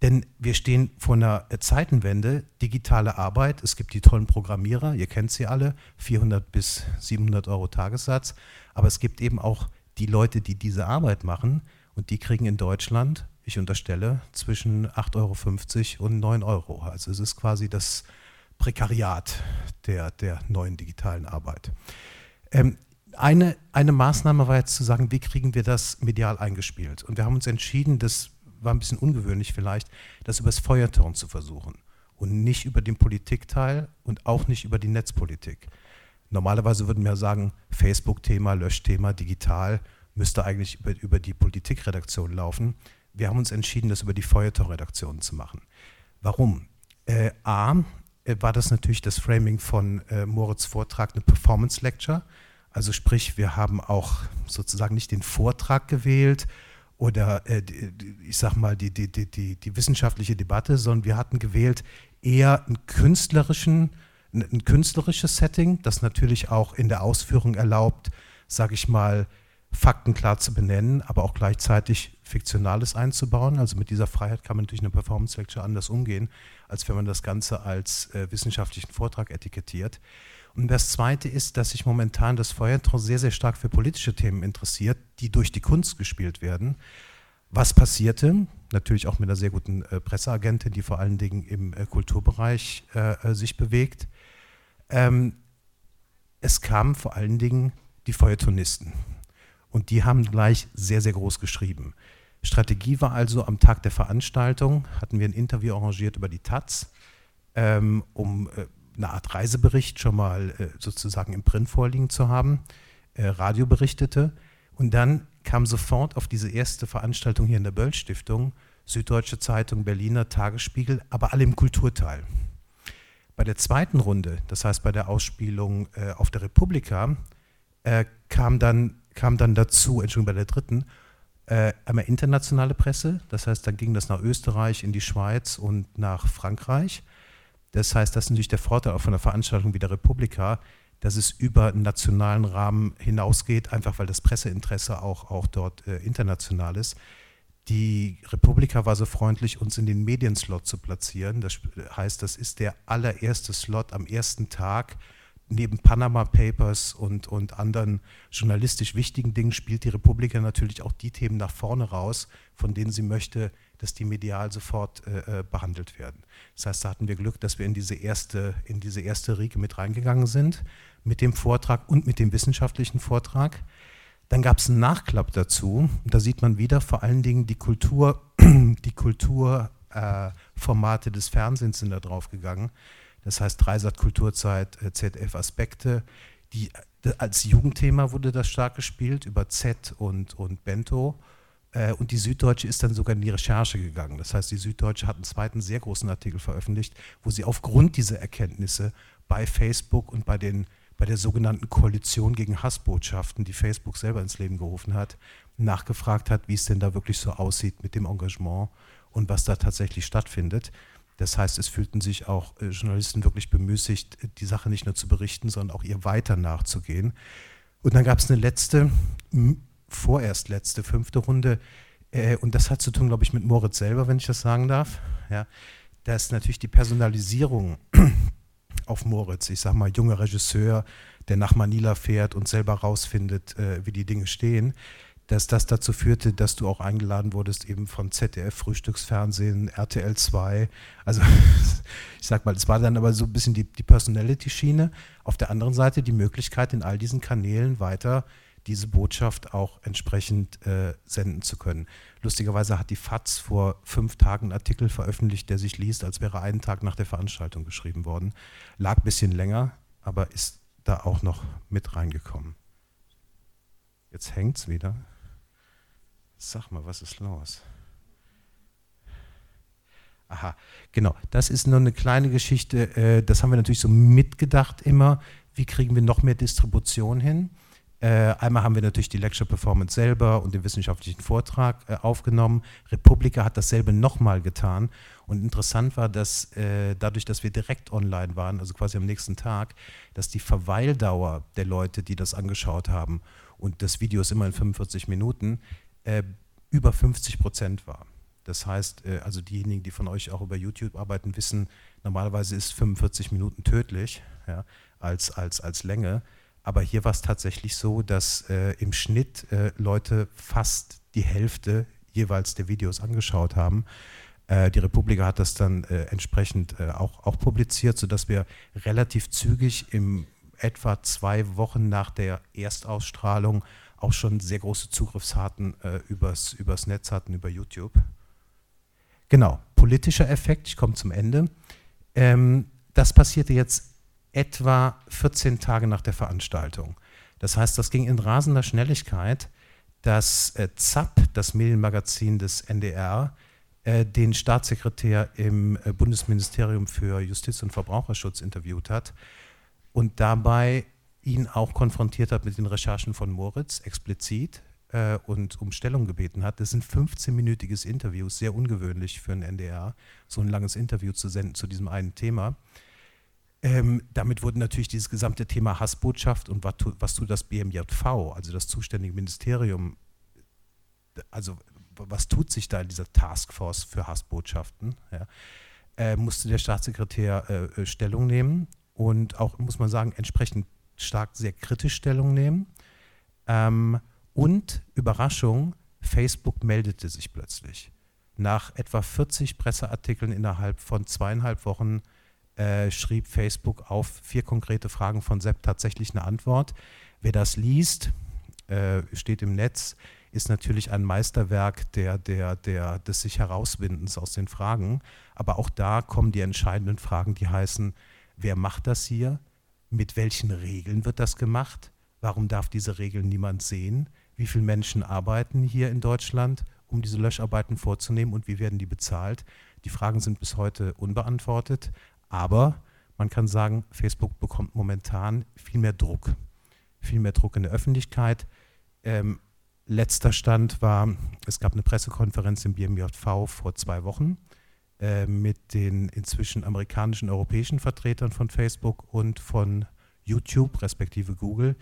Speaker 1: Denn wir stehen vor einer Zeitenwende, digitale Arbeit. Es gibt die tollen Programmierer, ihr kennt sie alle, 400 bis 700 Euro Tagessatz. Aber es gibt eben auch die Leute, die diese Arbeit machen, und die kriegen in Deutschland, ich unterstelle, zwischen 8,50 Euro und 9 Euro. Also es ist quasi das Prekariat der, der neuen digitalen Arbeit. Ähm, eine, eine Maßnahme war jetzt zu sagen, wie kriegen wir das medial eingespielt? Und wir haben uns entschieden, das war ein bisschen ungewöhnlich vielleicht, das über das Feuerton zu versuchen und nicht über den Politikteil und auch nicht über die Netzpolitik. Normalerweise würden wir sagen, Facebook-Thema, Löschthema, digital müsste eigentlich über, über die Politikredaktion laufen. Wir haben uns entschieden, das über die Feuilleton-Redaktion zu machen. Warum? Äh, A, äh, war das natürlich das Framing von äh, Moritz Vortrag eine Performance Lecture. Also sprich, wir haben auch sozusagen nicht den Vortrag gewählt oder äh, ich sag mal die, die, die, die, die wissenschaftliche Debatte, sondern wir hatten gewählt eher einen künstlerischen, ein künstlerisches Setting, das natürlich auch in der Ausführung erlaubt, sage ich mal, Fakten klar zu benennen, aber auch gleichzeitig Fiktionales einzubauen. Also mit dieser Freiheit kann man natürlich eine Performance Lecture anders umgehen, als wenn man das Ganze als äh, wissenschaftlichen Vortrag etikettiert. Und das Zweite ist, dass sich momentan das Feuerwehr sehr, sehr stark für politische Themen interessiert, die durch die Kunst gespielt werden, Was passierte? Natürlich auch mit einer sehr guten äh, Presseagentin, die vor allen Dingen im äh, Kulturbereich äh, äh, sich bewegt. Ähm, es kamen vor allen Dingen die Feuilletonisten. Und die haben gleich sehr, sehr groß geschrieben. Strategie war also, am Tag der Veranstaltung hatten wir ein Interview arrangiert über die Taz, ähm, um äh, eine Art Reisebericht schon mal äh, sozusagen im Print vorliegen zu haben. Äh, Radio berichtete. Und dann kam sofort auf diese erste Veranstaltung hier in der Böll-Stiftung Süddeutsche Zeitung, Berliner Tagesspiegel, aber alle im Kulturteil. Bei der zweiten Runde, das heißt bei der Ausspielung äh, auf der Republika, äh, kam, dann, kam dann dazu, Entschuldigung, bei der dritten, äh, einmal internationale Presse, das heißt, dann ging das nach Österreich, in die Schweiz und nach Frankreich. Das heißt, das ist natürlich der Vorteil auch von einer Veranstaltung wie der Republika, dass es über einen nationalen Rahmen hinausgeht, einfach weil das Presseinteresse auch, auch dort äh, international ist. Die Republika war so freundlich, uns in den Medienslot zu platzieren. Das heißt, das ist der allererste Slot am ersten Tag. Neben Panama Papers und, und anderen journalistisch wichtigen Dingen spielt die Republika natürlich auch die Themen nach vorne raus, von denen sie möchte, dass die medial sofort äh, äh behandelt werden. Das heißt, da hatten wir Glück, dass wir in diese erste, in diese erste Riege mit reingegangen sind, mit dem Vortrag und mit dem wissenschaftlichen Vortrag. Dann gab es einen Nachklapp dazu. Da sieht man wieder vor allen Dingen die Kultur, die Kulturformate äh, des Fernsehens sind da drauf gegangen. Das heißt Dreisat Kulturzeit, äh, ZF Aspekte. Die, äh, als Jugendthema wurde das stark gespielt über Z und, und Bento. Äh, und die Süddeutsche ist dann sogar in die Recherche gegangen. Das heißt, die Süddeutsche hat einen zweiten sehr großen Artikel veröffentlicht, wo sie aufgrund dieser Erkenntnisse bei Facebook und bei den bei der sogenannten Koalition gegen Hassbotschaften, die Facebook selber ins Leben gerufen hat, nachgefragt hat, wie es denn da wirklich so aussieht mit dem Engagement und was da tatsächlich stattfindet. Das heißt, es fühlten sich auch äh, Journalisten wirklich bemüßigt, die Sache nicht nur zu berichten, sondern auch ihr weiter nachzugehen. Und dann gab es eine letzte, vorerst letzte, fünfte Runde, äh, und das hat zu tun, glaube ich, mit Moritz selber, wenn ich das sagen darf. Ja, dass natürlich die Personalisierung auf Moritz, ich sag mal, junger Regisseur, der nach Manila fährt und selber rausfindet, äh, wie die Dinge stehen, dass das dazu führte, dass du auch eingeladen wurdest, eben von ZDF, Frühstücksfernsehen, RTL 2. Also ich sag mal, es war dann aber so ein bisschen die, die Personality-Schiene. Auf der anderen Seite die Möglichkeit, in all diesen Kanälen weiter diese Botschaft auch entsprechend äh, senden zu können. Lustigerweise hat die FAZ vor fünf Tagen einen Artikel veröffentlicht, der sich liest, als wäre einen Tag nach der Veranstaltung geschrieben worden. Lag ein bisschen länger, aber ist da auch noch mit reingekommen. Jetzt hängt es wieder. Sag mal, was ist los? Aha, genau. Das ist nur eine kleine Geschichte. Äh, das haben wir natürlich so mitgedacht immer. Wie kriegen wir noch mehr Distribution hin? Äh, einmal haben wir natürlich die Lecture Performance selber und den wissenschaftlichen Vortrag äh, aufgenommen. Republika hat dasselbe nochmal getan. Und interessant war, dass dadurch, dass wir direkt online waren, also quasi am nächsten Tag, dass die Verweildauer der Leute, die das angeschaut haben, und das Video ist immer in 45 Minuten, äh, über 50 Prozent war. Das heißt, äh, also diejenigen, die von euch auch über YouTube arbeiten, wissen, normalerweise ist 45 Minuten tödlich ja, als, als, als Länge. Aber hier war es tatsächlich so, dass äh, im Schnitt äh, Leute fast die Hälfte jeweils der Videos angeschaut haben. Äh, die Republika hat das dann äh, entsprechend äh, auch, auch publiziert, sodass wir relativ zügig im etwa zwei Wochen nach der Erstausstrahlung auch schon sehr große Zugriffsraten äh, übers, übers Netz hatten, über YouTube. Genau, politischer Effekt, ich komme zum Ende. Ähm, das passierte jetzt etwa 14 Tage nach der Veranstaltung. Das heißt, das ging in rasender Schnelligkeit, dass äh, ZAP, das Medienmagazin des NDR, äh, den Staatssekretär im äh, Bundesministerium für Justiz und Verbraucherschutz interviewt hat und dabei ihn auch konfrontiert hat mit den Recherchen von Moritz explizit äh, und um Stellung gebeten hat. Das sind 15-minütiges Interview, sehr ungewöhnlich für ein NDR, so ein langes Interview zu senden zu diesem einen Thema. Ähm, damit wurde natürlich dieses gesamte Thema Hassbotschaft und was, was tut das BMJV, also das zuständige Ministerium, also was tut sich da in dieser Taskforce für Hassbotschaften, ja, äh, musste der Staatssekretär äh, äh, Stellung nehmen und auch, muss man sagen, entsprechend stark sehr kritisch Stellung nehmen. Ähm, und Überraschung, Facebook meldete sich plötzlich. Nach etwa 40 Presseartikeln innerhalb von zweieinhalb Wochen äh, schrieb Facebook auf vier konkrete Fragen von Sepp tatsächlich eine Antwort. Wer das liest, äh, steht im Netz, ist natürlich ein Meisterwerk der, der, der, des sich herauswindens aus den Fragen. Aber auch da kommen die entscheidenden Fragen, die heißen, wer macht das hier? Mit welchen Regeln wird das gemacht? Warum darf diese Regeln niemand sehen? Wie viele Menschen arbeiten hier in Deutschland, um diese Löscharbeiten vorzunehmen und wie werden die bezahlt? Die Fragen sind bis heute unbeantwortet, aber man kann sagen, Facebook bekommt momentan viel mehr Druck. Viel mehr Druck in der Öffentlichkeit. Ähm, letzter Stand war, es gab eine Pressekonferenz im BMJV vor zwei Wochen äh, mit den inzwischen amerikanischen, europäischen Vertretern von Facebook und von YouTube, respektive Google,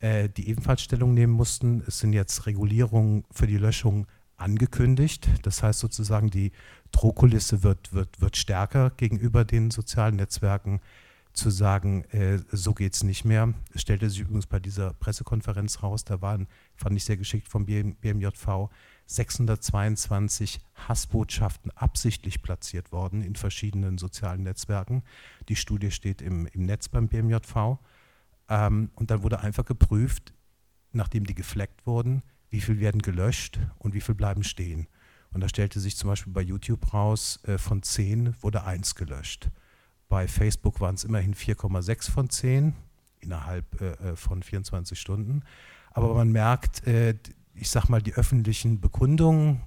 Speaker 1: äh, die ebenfalls Stellung nehmen mussten. Es sind jetzt Regulierungen für die Löschung angekündigt. Das heißt sozusagen, die Drohkulisse wird, wird, wird stärker gegenüber den sozialen Netzwerken zu sagen, äh, so geht es nicht mehr. Es stellte sich übrigens bei dieser Pressekonferenz raus, da waren, fand ich sehr geschickt vom BMJV, 622 Hassbotschaften absichtlich platziert worden in verschiedenen sozialen Netzwerken. Die Studie steht im, im Netz beim BMJV. Ähm, und dann wurde einfach geprüft, nachdem die gefleckt wurden, wie viel werden gelöscht und wie viel bleiben stehen. Und da stellte sich zum Beispiel bei YouTube raus, äh, von 10 wurde 1 gelöscht. Bei Facebook waren es immerhin 4,6 von 10 innerhalb äh, äh von 24 Stunden. Aber man merkt, äh, ich sag mal, die öffentlichen Bekundungen,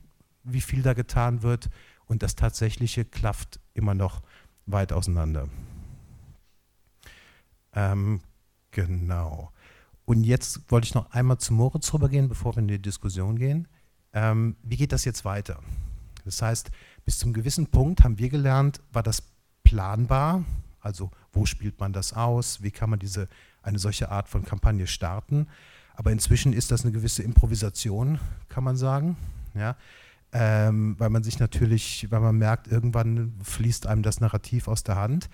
Speaker 1: wie viel da getan wird und das Tatsächliche klafft immer noch weit auseinander. Ähm, genau. Und jetzt wollte ich noch einmal zu Moritz rübergehen, bevor wir in die Diskussion gehen. Ähm, wie geht das jetzt weiter? Das heißt, bis zum gewissen Punkt haben wir gelernt, war das planbar? Also wo spielt man das aus? Wie kann man diese, eine solche Art von Kampagne starten? Aber inzwischen ist das eine gewisse Improvisation, kann man sagen. Ja? Ähm, weil man sich natürlich, weil man merkt, irgendwann fließt einem das Narrativ aus der Hand.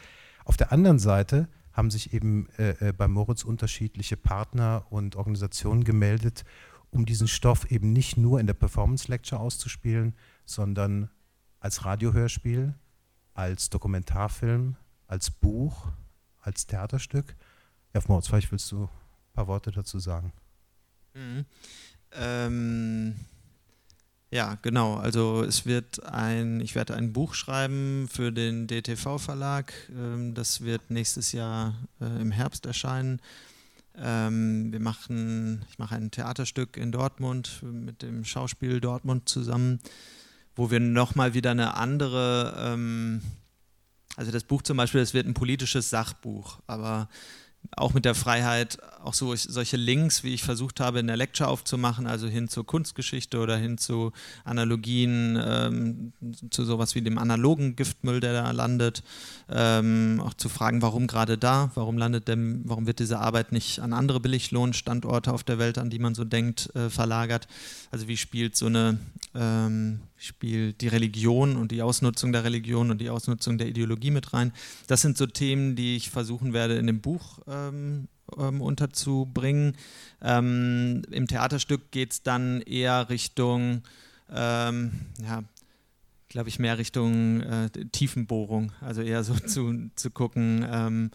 Speaker 1: Auf der anderen Seite haben sich eben äh, äh bei Moritz unterschiedliche Partner und Organisationen gemeldet, um diesen Stoff eben nicht nur in der Performance Lecture auszuspielen, sondern als Radiohörspiel, als Dokumentarfilm, als Buch, als Theaterstück. Ja, Moritz, vielleicht willst du ein paar Worte dazu sagen.
Speaker 3: Mhm. Ähm, ja, genau. Also es wird ein, ich werde ein Buch schreiben für den DTV-Verlag. Ähm, das wird nächstes Jahr äh, im Herbst erscheinen. Ähm, wir machen, ich mache ein Theaterstück in Dortmund mit dem Schauspiel Dortmund zusammen, wo wir nochmal wieder eine andere, ähm, also das Buch zum Beispiel, das wird ein politisches Sachbuch, aber auch mit der Freiheit, auch so solche Links, wie ich versucht habe, in der Lecture aufzumachen, also hin zur Kunstgeschichte oder hin zu Analogien, ähm, zu sowas wie dem analogen Giftmüll, der da landet, ähm, auch zu fragen, warum gerade da, warum landet denn, warum wird diese Arbeit nicht an andere Billiglohnstandorte auf der Welt, an die man so denkt, äh, verlagert. Also wie spielt so eine ähm, spielt die Religion und die Ausnutzung der Religion und die Ausnutzung der Ideologie mit rein. Das sind so Themen, die ich versuchen werde in dem Buch ähm, ähm, unterzubringen. Ähm, Im Theaterstück geht es dann eher Richtung, ähm, ja, glaube ich, mehr Richtung äh, Tiefenbohrung, also eher so zu, zu gucken, ähm,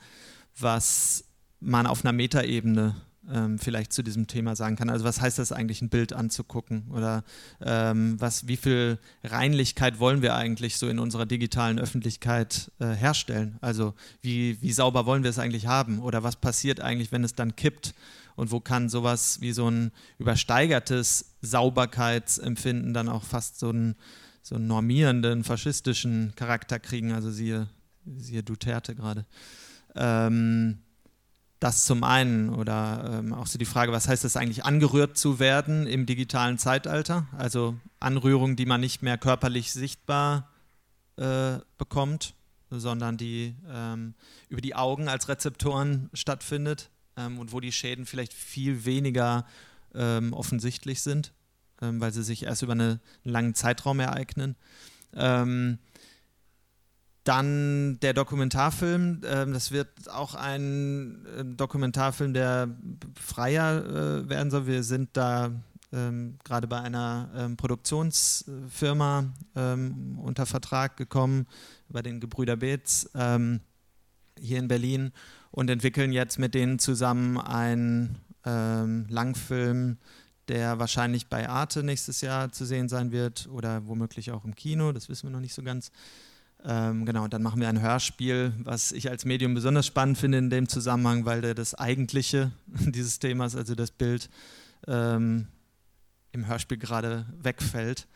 Speaker 3: was man auf einer Metaebene ähm, vielleicht zu diesem Thema sagen kann. Also was heißt das eigentlich, ein Bild anzugucken? Oder ähm, was, wie viel Reinlichkeit wollen wir eigentlich so in unserer digitalen Öffentlichkeit äh, herstellen? Also wie, wie sauber wollen wir es eigentlich haben? Oder was passiert eigentlich, wenn es dann kippt? Und wo kann sowas wie so ein übersteigertes Sauberkeitsempfinden dann auch fast so einen, so einen normierenden, faschistischen Charakter kriegen? Also siehe, siehe Duterte gerade. Ähm, das zum einen oder ähm, auch so die Frage, was heißt es eigentlich, angerührt zu werden im digitalen Zeitalter? Also Anrührung, die man nicht mehr körperlich sichtbar äh, bekommt, sondern die ähm, über die Augen als Rezeptoren stattfindet ähm, und wo die Schäden vielleicht viel weniger ähm, offensichtlich sind, ähm, weil sie sich erst über eine, einen langen Zeitraum ereignen. Ähm, dann der Dokumentarfilm, äh, das wird auch ein äh, Dokumentarfilm, der freier äh, werden soll. Wir sind da ähm, gerade bei einer ähm, Produktionsfirma ähm, unter Vertrag gekommen, bei den Gebrüder Beetz ähm, hier in Berlin und entwickeln jetzt mit denen zusammen einen ähm, Langfilm, der wahrscheinlich bei Arte nächstes Jahr zu sehen sein wird oder womöglich auch im Kino, das wissen wir noch nicht so ganz. Ähm, genau, und dann machen wir ein Hörspiel, was ich als Medium besonders spannend finde in dem Zusammenhang, weil der das Eigentliche dieses Themas, also das Bild, ähm, im Hörspiel gerade wegfällt.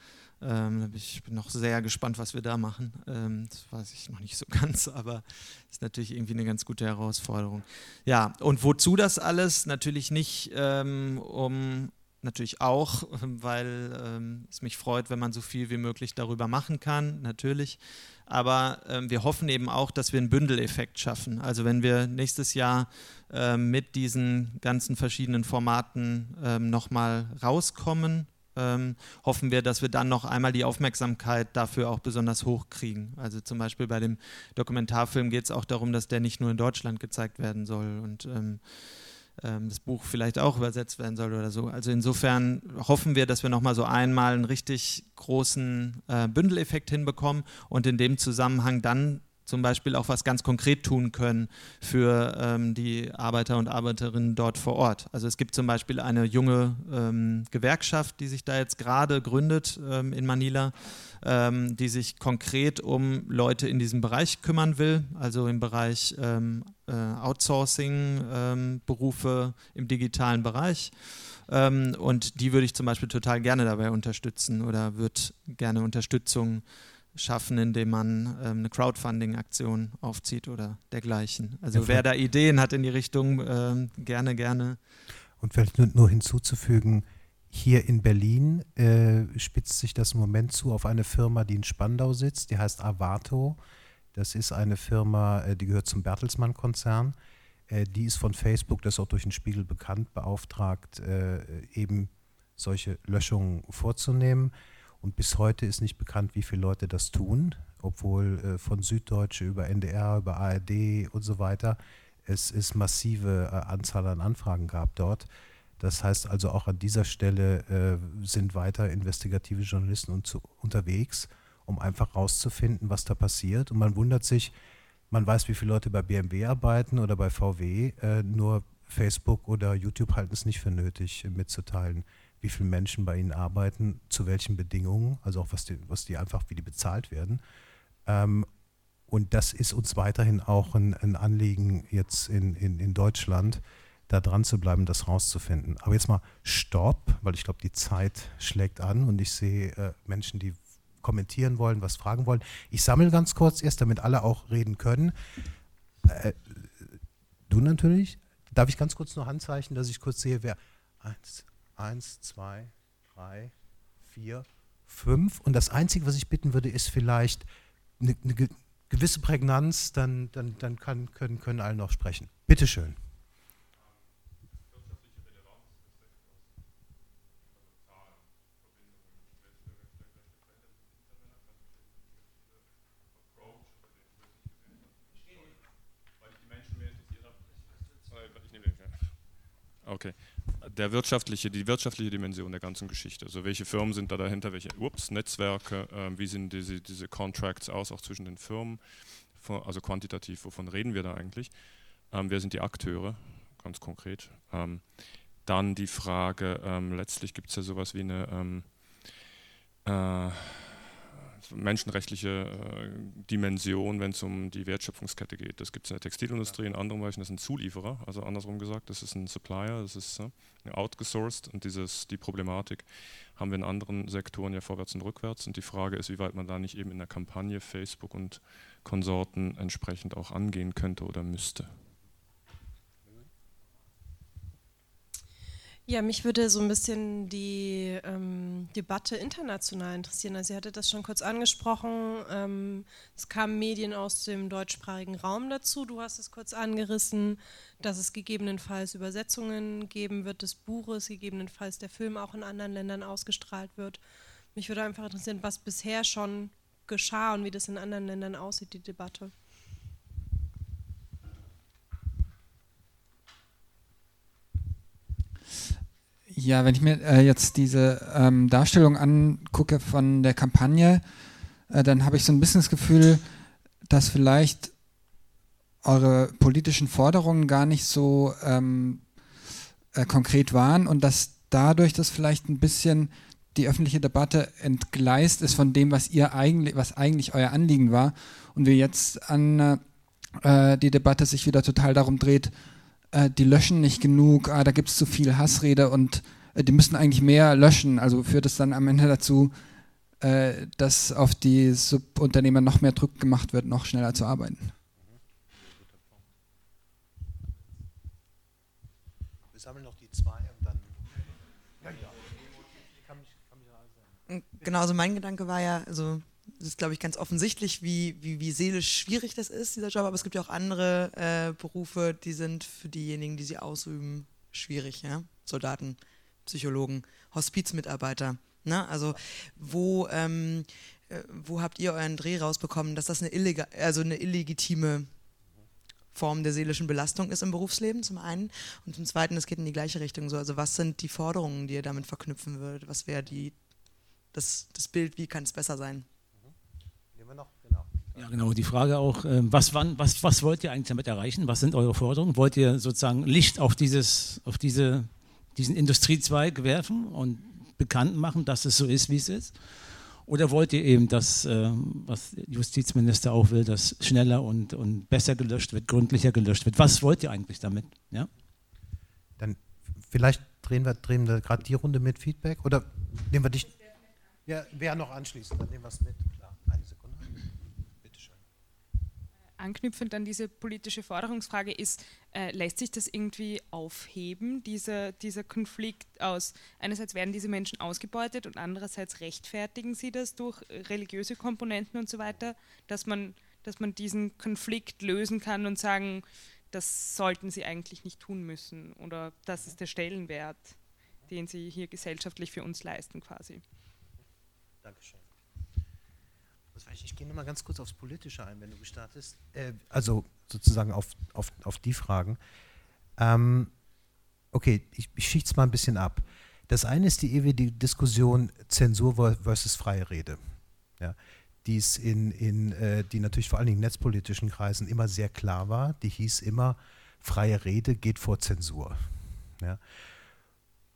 Speaker 3: Ähm, ich bin noch sehr gespannt, was wir da machen. Ähm, das weiß ich noch nicht so ganz, aber ist natürlich irgendwie eine ganz gute Herausforderung. Ja, und wozu das alles? Natürlich nicht, ähm, um natürlich auch, weil ähm, es mich freut, wenn man so viel wie möglich darüber machen kann, natürlich. Aber ähm, wir hoffen eben auch, dass wir einen Bündeleffekt schaffen. Also wenn wir nächstes Jahr ähm, mit diesen ganzen verschiedenen Formaten ähm, nochmal rauskommen, ähm, hoffen wir, dass wir dann noch einmal die Aufmerksamkeit dafür auch besonders hoch kriegen. Also zum Beispiel bei dem Dokumentarfilm geht es auch darum, dass der nicht nur in Deutschland gezeigt werden soll und ähm, das Buch vielleicht auch übersetzt werden soll oder so. Also insofern hoffen wir, dass wir nochmal so einmal einen richtig großen äh, Bündeleffekt hinbekommen und in dem Zusammenhang dann zum Beispiel auch was ganz konkret tun können für ähm, die Arbeiter und Arbeiterinnen dort vor Ort. Also es gibt zum Beispiel eine junge ähm, Gewerkschaft, die sich da jetzt gerade gründet ähm, in Manila, ähm, die sich konkret um Leute in diesem Bereich kümmern will, also im Bereich ähm, äh, Outsourcing, ähm, Berufe im digitalen Bereich. und die würde ich zum Beispiel total gerne dabei unterstützen oder würde gerne Unterstützung schaffen, indem man ähm, eine Crowdfunding-Aktion aufzieht oder dergleichen. Also ja, wer da Ideen hat in die Richtung, ähm, gerne, gerne.
Speaker 1: Und vielleicht nur, nur hinzuzufügen, hier in Berlin äh, spitzt sich das im Moment zu auf eine Firma, die in Spandau sitzt, die heißt Avato. Das ist eine Firma, äh, die gehört zum Bertelsmann-Konzern. Äh, die ist von Facebook, das ist auch durch den Spiegel bekannt, beauftragt, äh, eben solche Löschungen vorzunehmen. Und bis heute ist nicht bekannt, wie viele Leute das tun, obwohl äh, von Süddeutsche über NDR, über ARD und so weiter es ist massive äh, Anzahl an Anfragen gab dort. Das heißt also auch an dieser Stelle äh, sind weiter investigative Journalisten und unterwegs, um einfach rauszufinden, was da passiert. Und man wundert sich, man weiß, wie viele Leute bei BMW arbeiten oder bei VW, nur Facebook oder YouTube halten es nicht für nötig mitzuteilen wie viele Menschen bei ihnen arbeiten, zu welchen Bedingungen, also auch was die, was die einfach, wie die bezahlt werden. Ähm, und das ist uns weiterhin auch ein, ein Anliegen jetzt in, in, in Deutschland, da dran zu bleiben, das rauszufinden. Aber jetzt mal Stopp, weil ich glaube, die Zeit schlägt an und ich sehe äh, Menschen, die kommentieren wollen, was fragen wollen. Ich sammle ganz kurz erst, damit alle auch reden können. Äh, du natürlich. Darf ich ganz kurz nur Handzeichen, dass ich kurz sehe, wer. Eins, Eins, zwei, drei, vier, fünf. Und das Einzige, was ich bitten würde, ist vielleicht eine, eine gewisse Prägnanz, dann, dann, dann kann, können, können alle noch sprechen. Bitte schön.
Speaker 14: Okay der wirtschaftliche, die wirtschaftliche Dimension der ganzen Geschichte. Also welche Firmen sind da dahinter, welche ups, Netzwerke, äh, wie sehen diese, diese Contracts aus, auch zwischen den Firmen, also quantitativ, wovon reden wir da eigentlich? Ähm, wer sind die Akteure, ganz konkret? Ähm, dann die Frage, ähm, letztlich gibt es ja sowas wie eine ähm, äh, menschenrechtliche äh, Dimension, wenn es um die Wertschöpfungskette geht. Das gibt es in der Textilindustrie, in anderen Bereichen, das sind Zulieferer, also andersrum gesagt, das ist ein Supplier, das ist äh, outgesourced und dieses, die Problematik haben wir in anderen Sektoren ja vorwärts und rückwärts und die Frage ist, wie weit man da nicht eben in der Kampagne Facebook und Konsorten entsprechend auch angehen könnte oder müsste.
Speaker 15: Ja, mich würde so ein bisschen die ähm, Debatte international interessieren. Also, ihr hattet das schon kurz angesprochen. Ähm, es kamen Medien aus dem deutschsprachigen Raum dazu. Du hast es kurz angerissen, dass es gegebenenfalls Übersetzungen geben wird des Buches, gegebenenfalls der Film auch in anderen Ländern ausgestrahlt wird. Mich würde einfach interessieren, was bisher schon geschah und wie das in anderen Ländern aussieht, die Debatte.
Speaker 16: Ja, wenn ich mir äh, jetzt diese ähm, Darstellung angucke von der Kampagne, äh, dann habe ich so ein bisschen das Gefühl, dass vielleicht eure politischen Forderungen gar nicht so ähm, äh, konkret waren und dass dadurch das vielleicht ein bisschen die öffentliche Debatte entgleist ist von dem, was ihr eigentlich, was eigentlich euer Anliegen war und wir jetzt an äh, die Debatte sich wieder total darum dreht, äh, die löschen nicht genug, ah, da gibt es zu viel Hassrede und äh, die müssen eigentlich mehr löschen. Also führt es dann am Ende dazu, äh, dass auf die Subunternehmer noch mehr Druck gemacht wird, noch schneller zu arbeiten.
Speaker 1: Wir sammeln noch die zwei und dann. Ja, ja.
Speaker 17: Genau, also mein Gedanke war ja, also es ist, glaube ich, ganz offensichtlich, wie, wie, wie seelisch schwierig das ist, dieser Job, aber es gibt ja auch andere äh, Berufe, die sind für diejenigen, die sie ausüben, schwierig, ja. Soldaten, Psychologen, Hospizmitarbeiter. Ne? Also wo, ähm, äh, wo habt ihr euren Dreh rausbekommen, dass das eine, illega also eine illegitime Form der seelischen Belastung ist im Berufsleben, zum einen. Und zum zweiten, es geht in die gleiche Richtung so. Also was sind die Forderungen, die ihr damit verknüpfen würdet? Was wäre die, das, das Bild, wie kann es besser sein?
Speaker 1: Wir noch, genau.
Speaker 18: Ja, genau. Die Frage auch, ähm, was, wann, was, was wollt ihr eigentlich damit erreichen? Was sind eure Forderungen? Wollt ihr sozusagen Licht auf, dieses, auf diese, diesen Industriezweig werfen und bekannt machen, dass es so ist, wie es ist? Oder wollt ihr eben das, äh, was der Justizminister auch will, dass schneller und, und besser gelöscht wird, gründlicher gelöscht wird? Was wollt ihr eigentlich damit? Ja?
Speaker 1: Dann vielleicht drehen wir, drehen wir gerade die Runde mit Feedback oder nehmen wir dich. Ja, wer noch anschließend, dann nehmen wir es mit. Klar, eine Sekunde
Speaker 19: anknüpfend an diese politische Forderungsfrage ist, äh, lässt sich das irgendwie aufheben, dieser, dieser Konflikt aus, einerseits werden diese Menschen ausgebeutet und andererseits rechtfertigen sie das durch religiöse Komponenten und so weiter, dass man, dass man diesen Konflikt lösen kann und sagen, das sollten sie eigentlich nicht tun müssen oder das ist der Stellenwert, den sie hier gesellschaftlich für uns leisten quasi.
Speaker 1: Dankeschön. Ich, gehe nochmal ganz kurz aufs Politische ein, wenn du gestartest. Äh, also sozusagen auf, auf, auf die Fragen. Ähm, okay, ich, ich schichte es mal ein bisschen ab. Das eine ist die ewige Diskussion Zensur versus freie Rede. Ja, die ist in, in äh, die natürlich vor allen Dingen netzpolitischen Kreisen immer sehr klar war. Die hieß immer, freie Rede geht vor Zensur. Ja.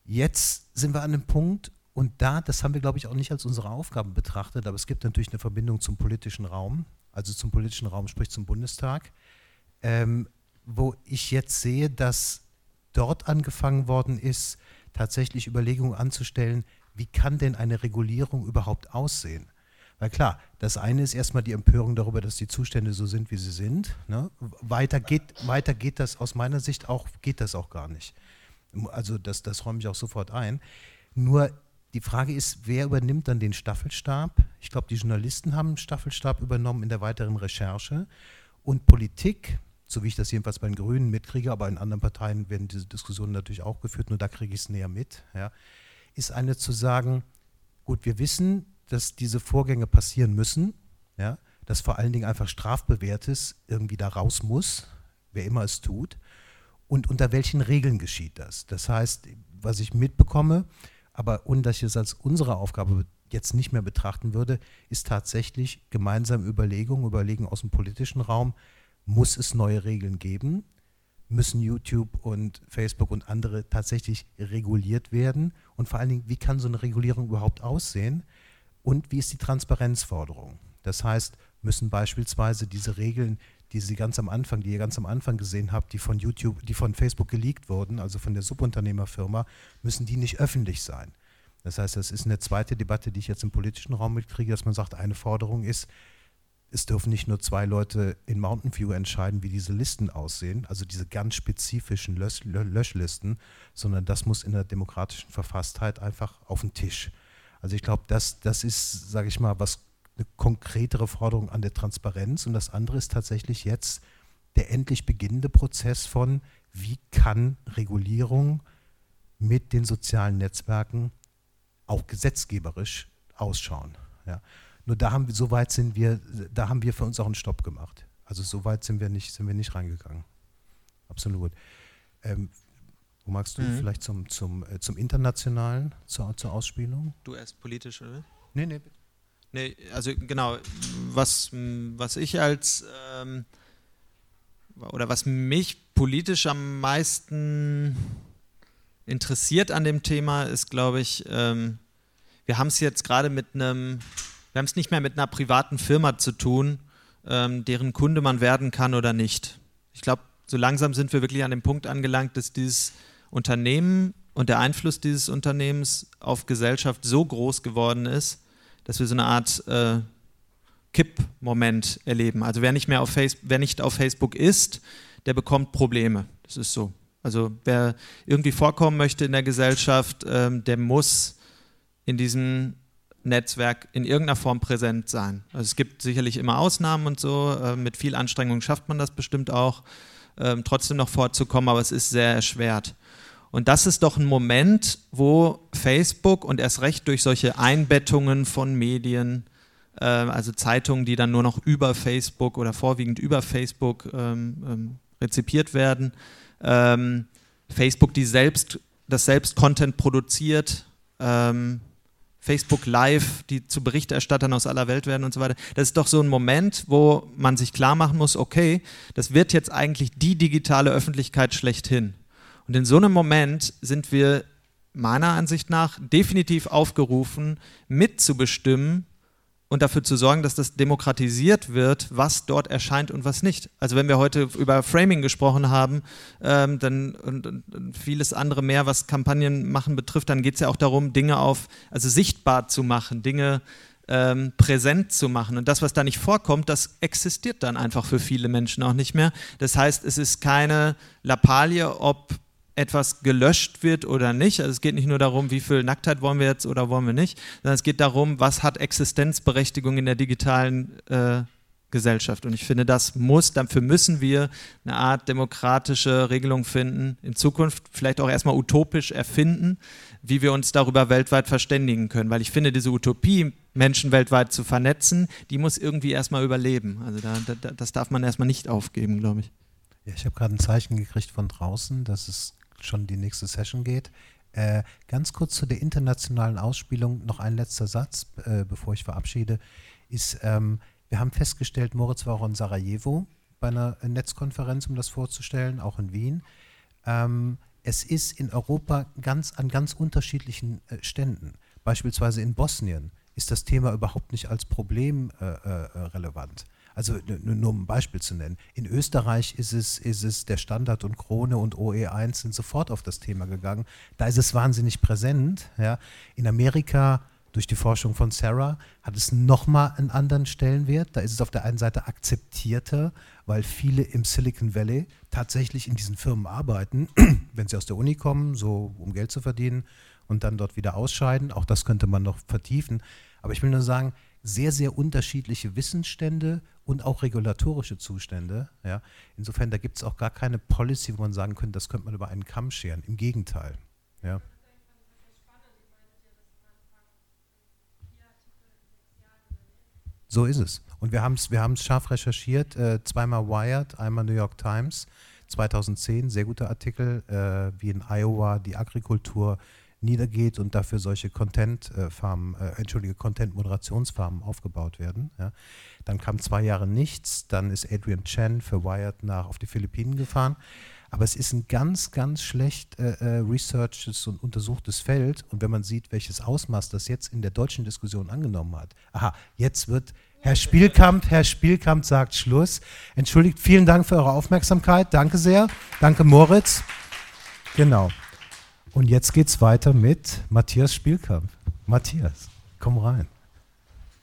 Speaker 1: Jetzt sind wir an einem Punkt, und da, das haben wir, glaube ich, auch nicht als unsere Aufgabe betrachtet, aber es gibt natürlich eine Verbindung zum politischen Raum, also zum politischen Raum, sprich zum Bundestag, ähm, wo ich jetzt sehe, dass dort angefangen worden ist, tatsächlich Überlegungen anzustellen, wie kann denn eine Regulierung überhaupt aussehen? Weil klar, das eine ist erstmal die Empörung darüber, dass die Zustände so sind, wie sie sind. Ne? Weiter, geht, weiter geht das aus meiner Sicht auch, geht das auch gar nicht. Also das, das räume ich auch sofort ein. Nur die Frage ist, wer übernimmt dann den Staffelstab? Ich glaube, die Journalisten haben den Staffelstab übernommen in der weiteren Recherche. Und Politik, so wie ich das jedenfalls bei den Grünen mitkriege, aber in anderen Parteien werden diese Diskussionen natürlich auch geführt, nur da kriege ich es näher mit, ja, ist eine zu sagen, gut, wir wissen, dass diese Vorgänge passieren müssen, ja, dass vor allen Dingen einfach strafbewährtes irgendwie da raus muss, wer immer es tut, und unter welchen Regeln geschieht das. Das heißt, was ich mitbekomme, aber und dass ich es als unsere Aufgabe jetzt nicht mehr betrachten würde, ist tatsächlich gemeinsam Überlegungen, Überlegen aus dem politischen Raum, muss es neue Regeln geben? Müssen YouTube und Facebook und andere tatsächlich reguliert werden? Und vor allen Dingen, wie kann so eine Regulierung überhaupt aussehen? Und wie ist die Transparenzforderung? Das heißt, müssen beispielsweise diese Regeln, die Sie ganz am Anfang, die ihr ganz am Anfang gesehen habt, die von YouTube, die von Facebook geleakt wurden, also von der Subunternehmerfirma, müssen die nicht öffentlich sein. Das heißt, das ist eine zweite Debatte, die ich jetzt im politischen Raum mitkriege, dass man sagt, eine Forderung ist, es dürfen nicht nur zwei Leute in Mountain View entscheiden, wie diese Listen aussehen, also diese ganz spezifischen Lösch Löschlisten, sondern das muss in der demokratischen Verfasstheit einfach auf den Tisch. Also ich glaube, das, das ist, sage ich mal, was eine konkretere Forderung an der Transparenz und das andere ist tatsächlich jetzt der endlich beginnende Prozess von, wie kann Regulierung mit den sozialen Netzwerken auch gesetzgeberisch ausschauen. Ja. Nur da haben wir, so weit sind wir, da haben wir für uns auch einen Stopp gemacht. Also so weit sind wir nicht, sind wir nicht reingegangen. Absolut. Ähm, Wo magst du
Speaker 3: Mhm.
Speaker 1: vielleicht zum, zum, äh, zum Internationalen, zur, zur Ausspielung?
Speaker 3: Du erst politisch, oder?
Speaker 1: Nee, nee.
Speaker 3: Nee, also genau, was, was ich als ähm, oder was mich politisch am meisten interessiert an dem Thema ist, glaube ich, ähm, wir haben es jetzt gerade mit einem, wir haben es nicht mehr mit einer privaten Firma zu tun, ähm, deren Kunde man werden kann oder nicht. Ich glaube, so langsam sind wir wirklich an dem Punkt angelangt, dass dieses Unternehmen und der Einfluss dieses Unternehmens auf Gesellschaft so groß geworden ist, dass wir so eine Art äh, Kippmoment erleben. Also wer nicht mehr auf Face wer nicht auf Facebook ist, der bekommt Probleme. Das ist so. Also wer irgendwie vorkommen möchte in der Gesellschaft, ähm, der muss in diesem Netzwerk in irgendeiner Form präsent sein. Also es gibt sicherlich immer Ausnahmen und so. Äh, mit viel Anstrengung schafft man das bestimmt auch, ähm, trotzdem noch vorzukommen, aber es ist sehr erschwert. Und das ist doch ein Moment, wo Facebook und erst recht durch solche Einbettungen von Medien, äh, also Zeitungen, die dann nur noch über Facebook oder vorwiegend über Facebook ähm, ähm, rezipiert werden, ähm, Facebook, die selbst das selbst Content produziert, ähm, Facebook Live, die zu Berichterstattern aus aller Welt werden und so weiter. Das ist doch so ein Moment, wo man sich klar machen muss, okay, das wird jetzt eigentlich die digitale Öffentlichkeit schlechthin. Und in so einem Moment sind wir meiner Ansicht nach definitiv aufgerufen, mitzubestimmen und dafür zu sorgen, dass das demokratisiert wird, was dort erscheint und was nicht. Also wenn wir heute über Framing gesprochen haben, ähm, dann und, und, vieles andere mehr, was Kampagnen machen betrifft, dann geht es ja auch darum, Dinge auf, also sichtbar zu machen, Dinge ähm, präsent zu machen. Und das, was da nicht vorkommt, das existiert dann einfach für viele Menschen auch nicht mehr. Das heißt, es ist keine Lappalie, ob etwas gelöscht wird oder nicht. Also es geht nicht nur darum, wie viel Nacktheit wollen wir jetzt oder wollen wir nicht, sondern es geht darum, was hat Existenzberechtigung in der digitalen äh, Gesellschaft. Und ich finde, das muss, dafür müssen wir eine Art demokratische Regelung finden, in Zukunft vielleicht auch erstmal utopisch erfinden, wie wir uns darüber weltweit verständigen können. Weil ich finde, diese Utopie, Menschen weltweit zu vernetzen, die muss irgendwie erstmal überleben. Also da, da, das darf man erstmal nicht aufgeben, glaube ich.
Speaker 1: Ja, ich habe gerade ein Zeichen gekriegt von draußen, dass es schon die nächste Session geht. Äh, ganz kurz zu der internationalen Ausspielung noch ein letzter Satz, äh, bevor ich verabschiede, ist, ähm, wir haben festgestellt, Moritz war auch in Sarajevo bei einer Netzkonferenz, um das vorzustellen, auch in Wien. Ähm, es ist in Europa ganz an ganz unterschiedlichen äh, Ständen. Beispielsweise in Bosnien ist das Thema überhaupt nicht als Problem äh, äh, relevant. Also nur um ein Beispiel zu nennen. In Österreich ist es, ist es der Standard und Krone und OE1 sind sofort auf das Thema gegangen. Da ist es wahnsinnig präsent. Ja. In Amerika durch die Forschung von Sarah hat es nochmal einen anderen Stellenwert. Da ist es auf der einen Seite akzeptierter, weil viele im Silicon Valley tatsächlich in diesen Firmen arbeiten, wenn sie aus der Uni kommen, so um Geld zu verdienen und dann dort wieder ausscheiden. Auch das könnte man noch vertiefen. Aber ich will nur sagen, sehr, sehr unterschiedliche Wissensstände und auch regulatorische Zustände. Ja. Insofern, da gibt es auch gar keine Policy, wo man sagen könnte, das könnte man über einen Kamm scheren. Im Gegenteil. Ja. So ist es. Und wir haben es wir scharf recherchiert, äh, zweimal Wired, einmal New York Times, 2010, sehr guter Artikel, äh, wie in Iowa die Agrikultur niedergeht und dafür solche Content-Farmen, äh, entschuldige, Content-Moderationsfarmen aufgebaut werden. Ja. Dann kam zwei Jahre nichts, dann ist Adrian Chen für Wired nach auf die Philippinen gefahren. Aber es ist ein ganz, ganz schlecht äh, äh, researches und untersuchtes Feld. Und wenn man sieht, welches Ausmaß das jetzt in der deutschen Diskussion angenommen hat. Aha, jetzt wird Herr Spielkamp, Herr Spielkamp sagt Schluss. Entschuldigt, vielen Dank für eure Aufmerksamkeit. Danke sehr. Danke, Moritz. Genau. Und jetzt geht's weiter mit Matthias Spielkamp. Matthias, komm rein.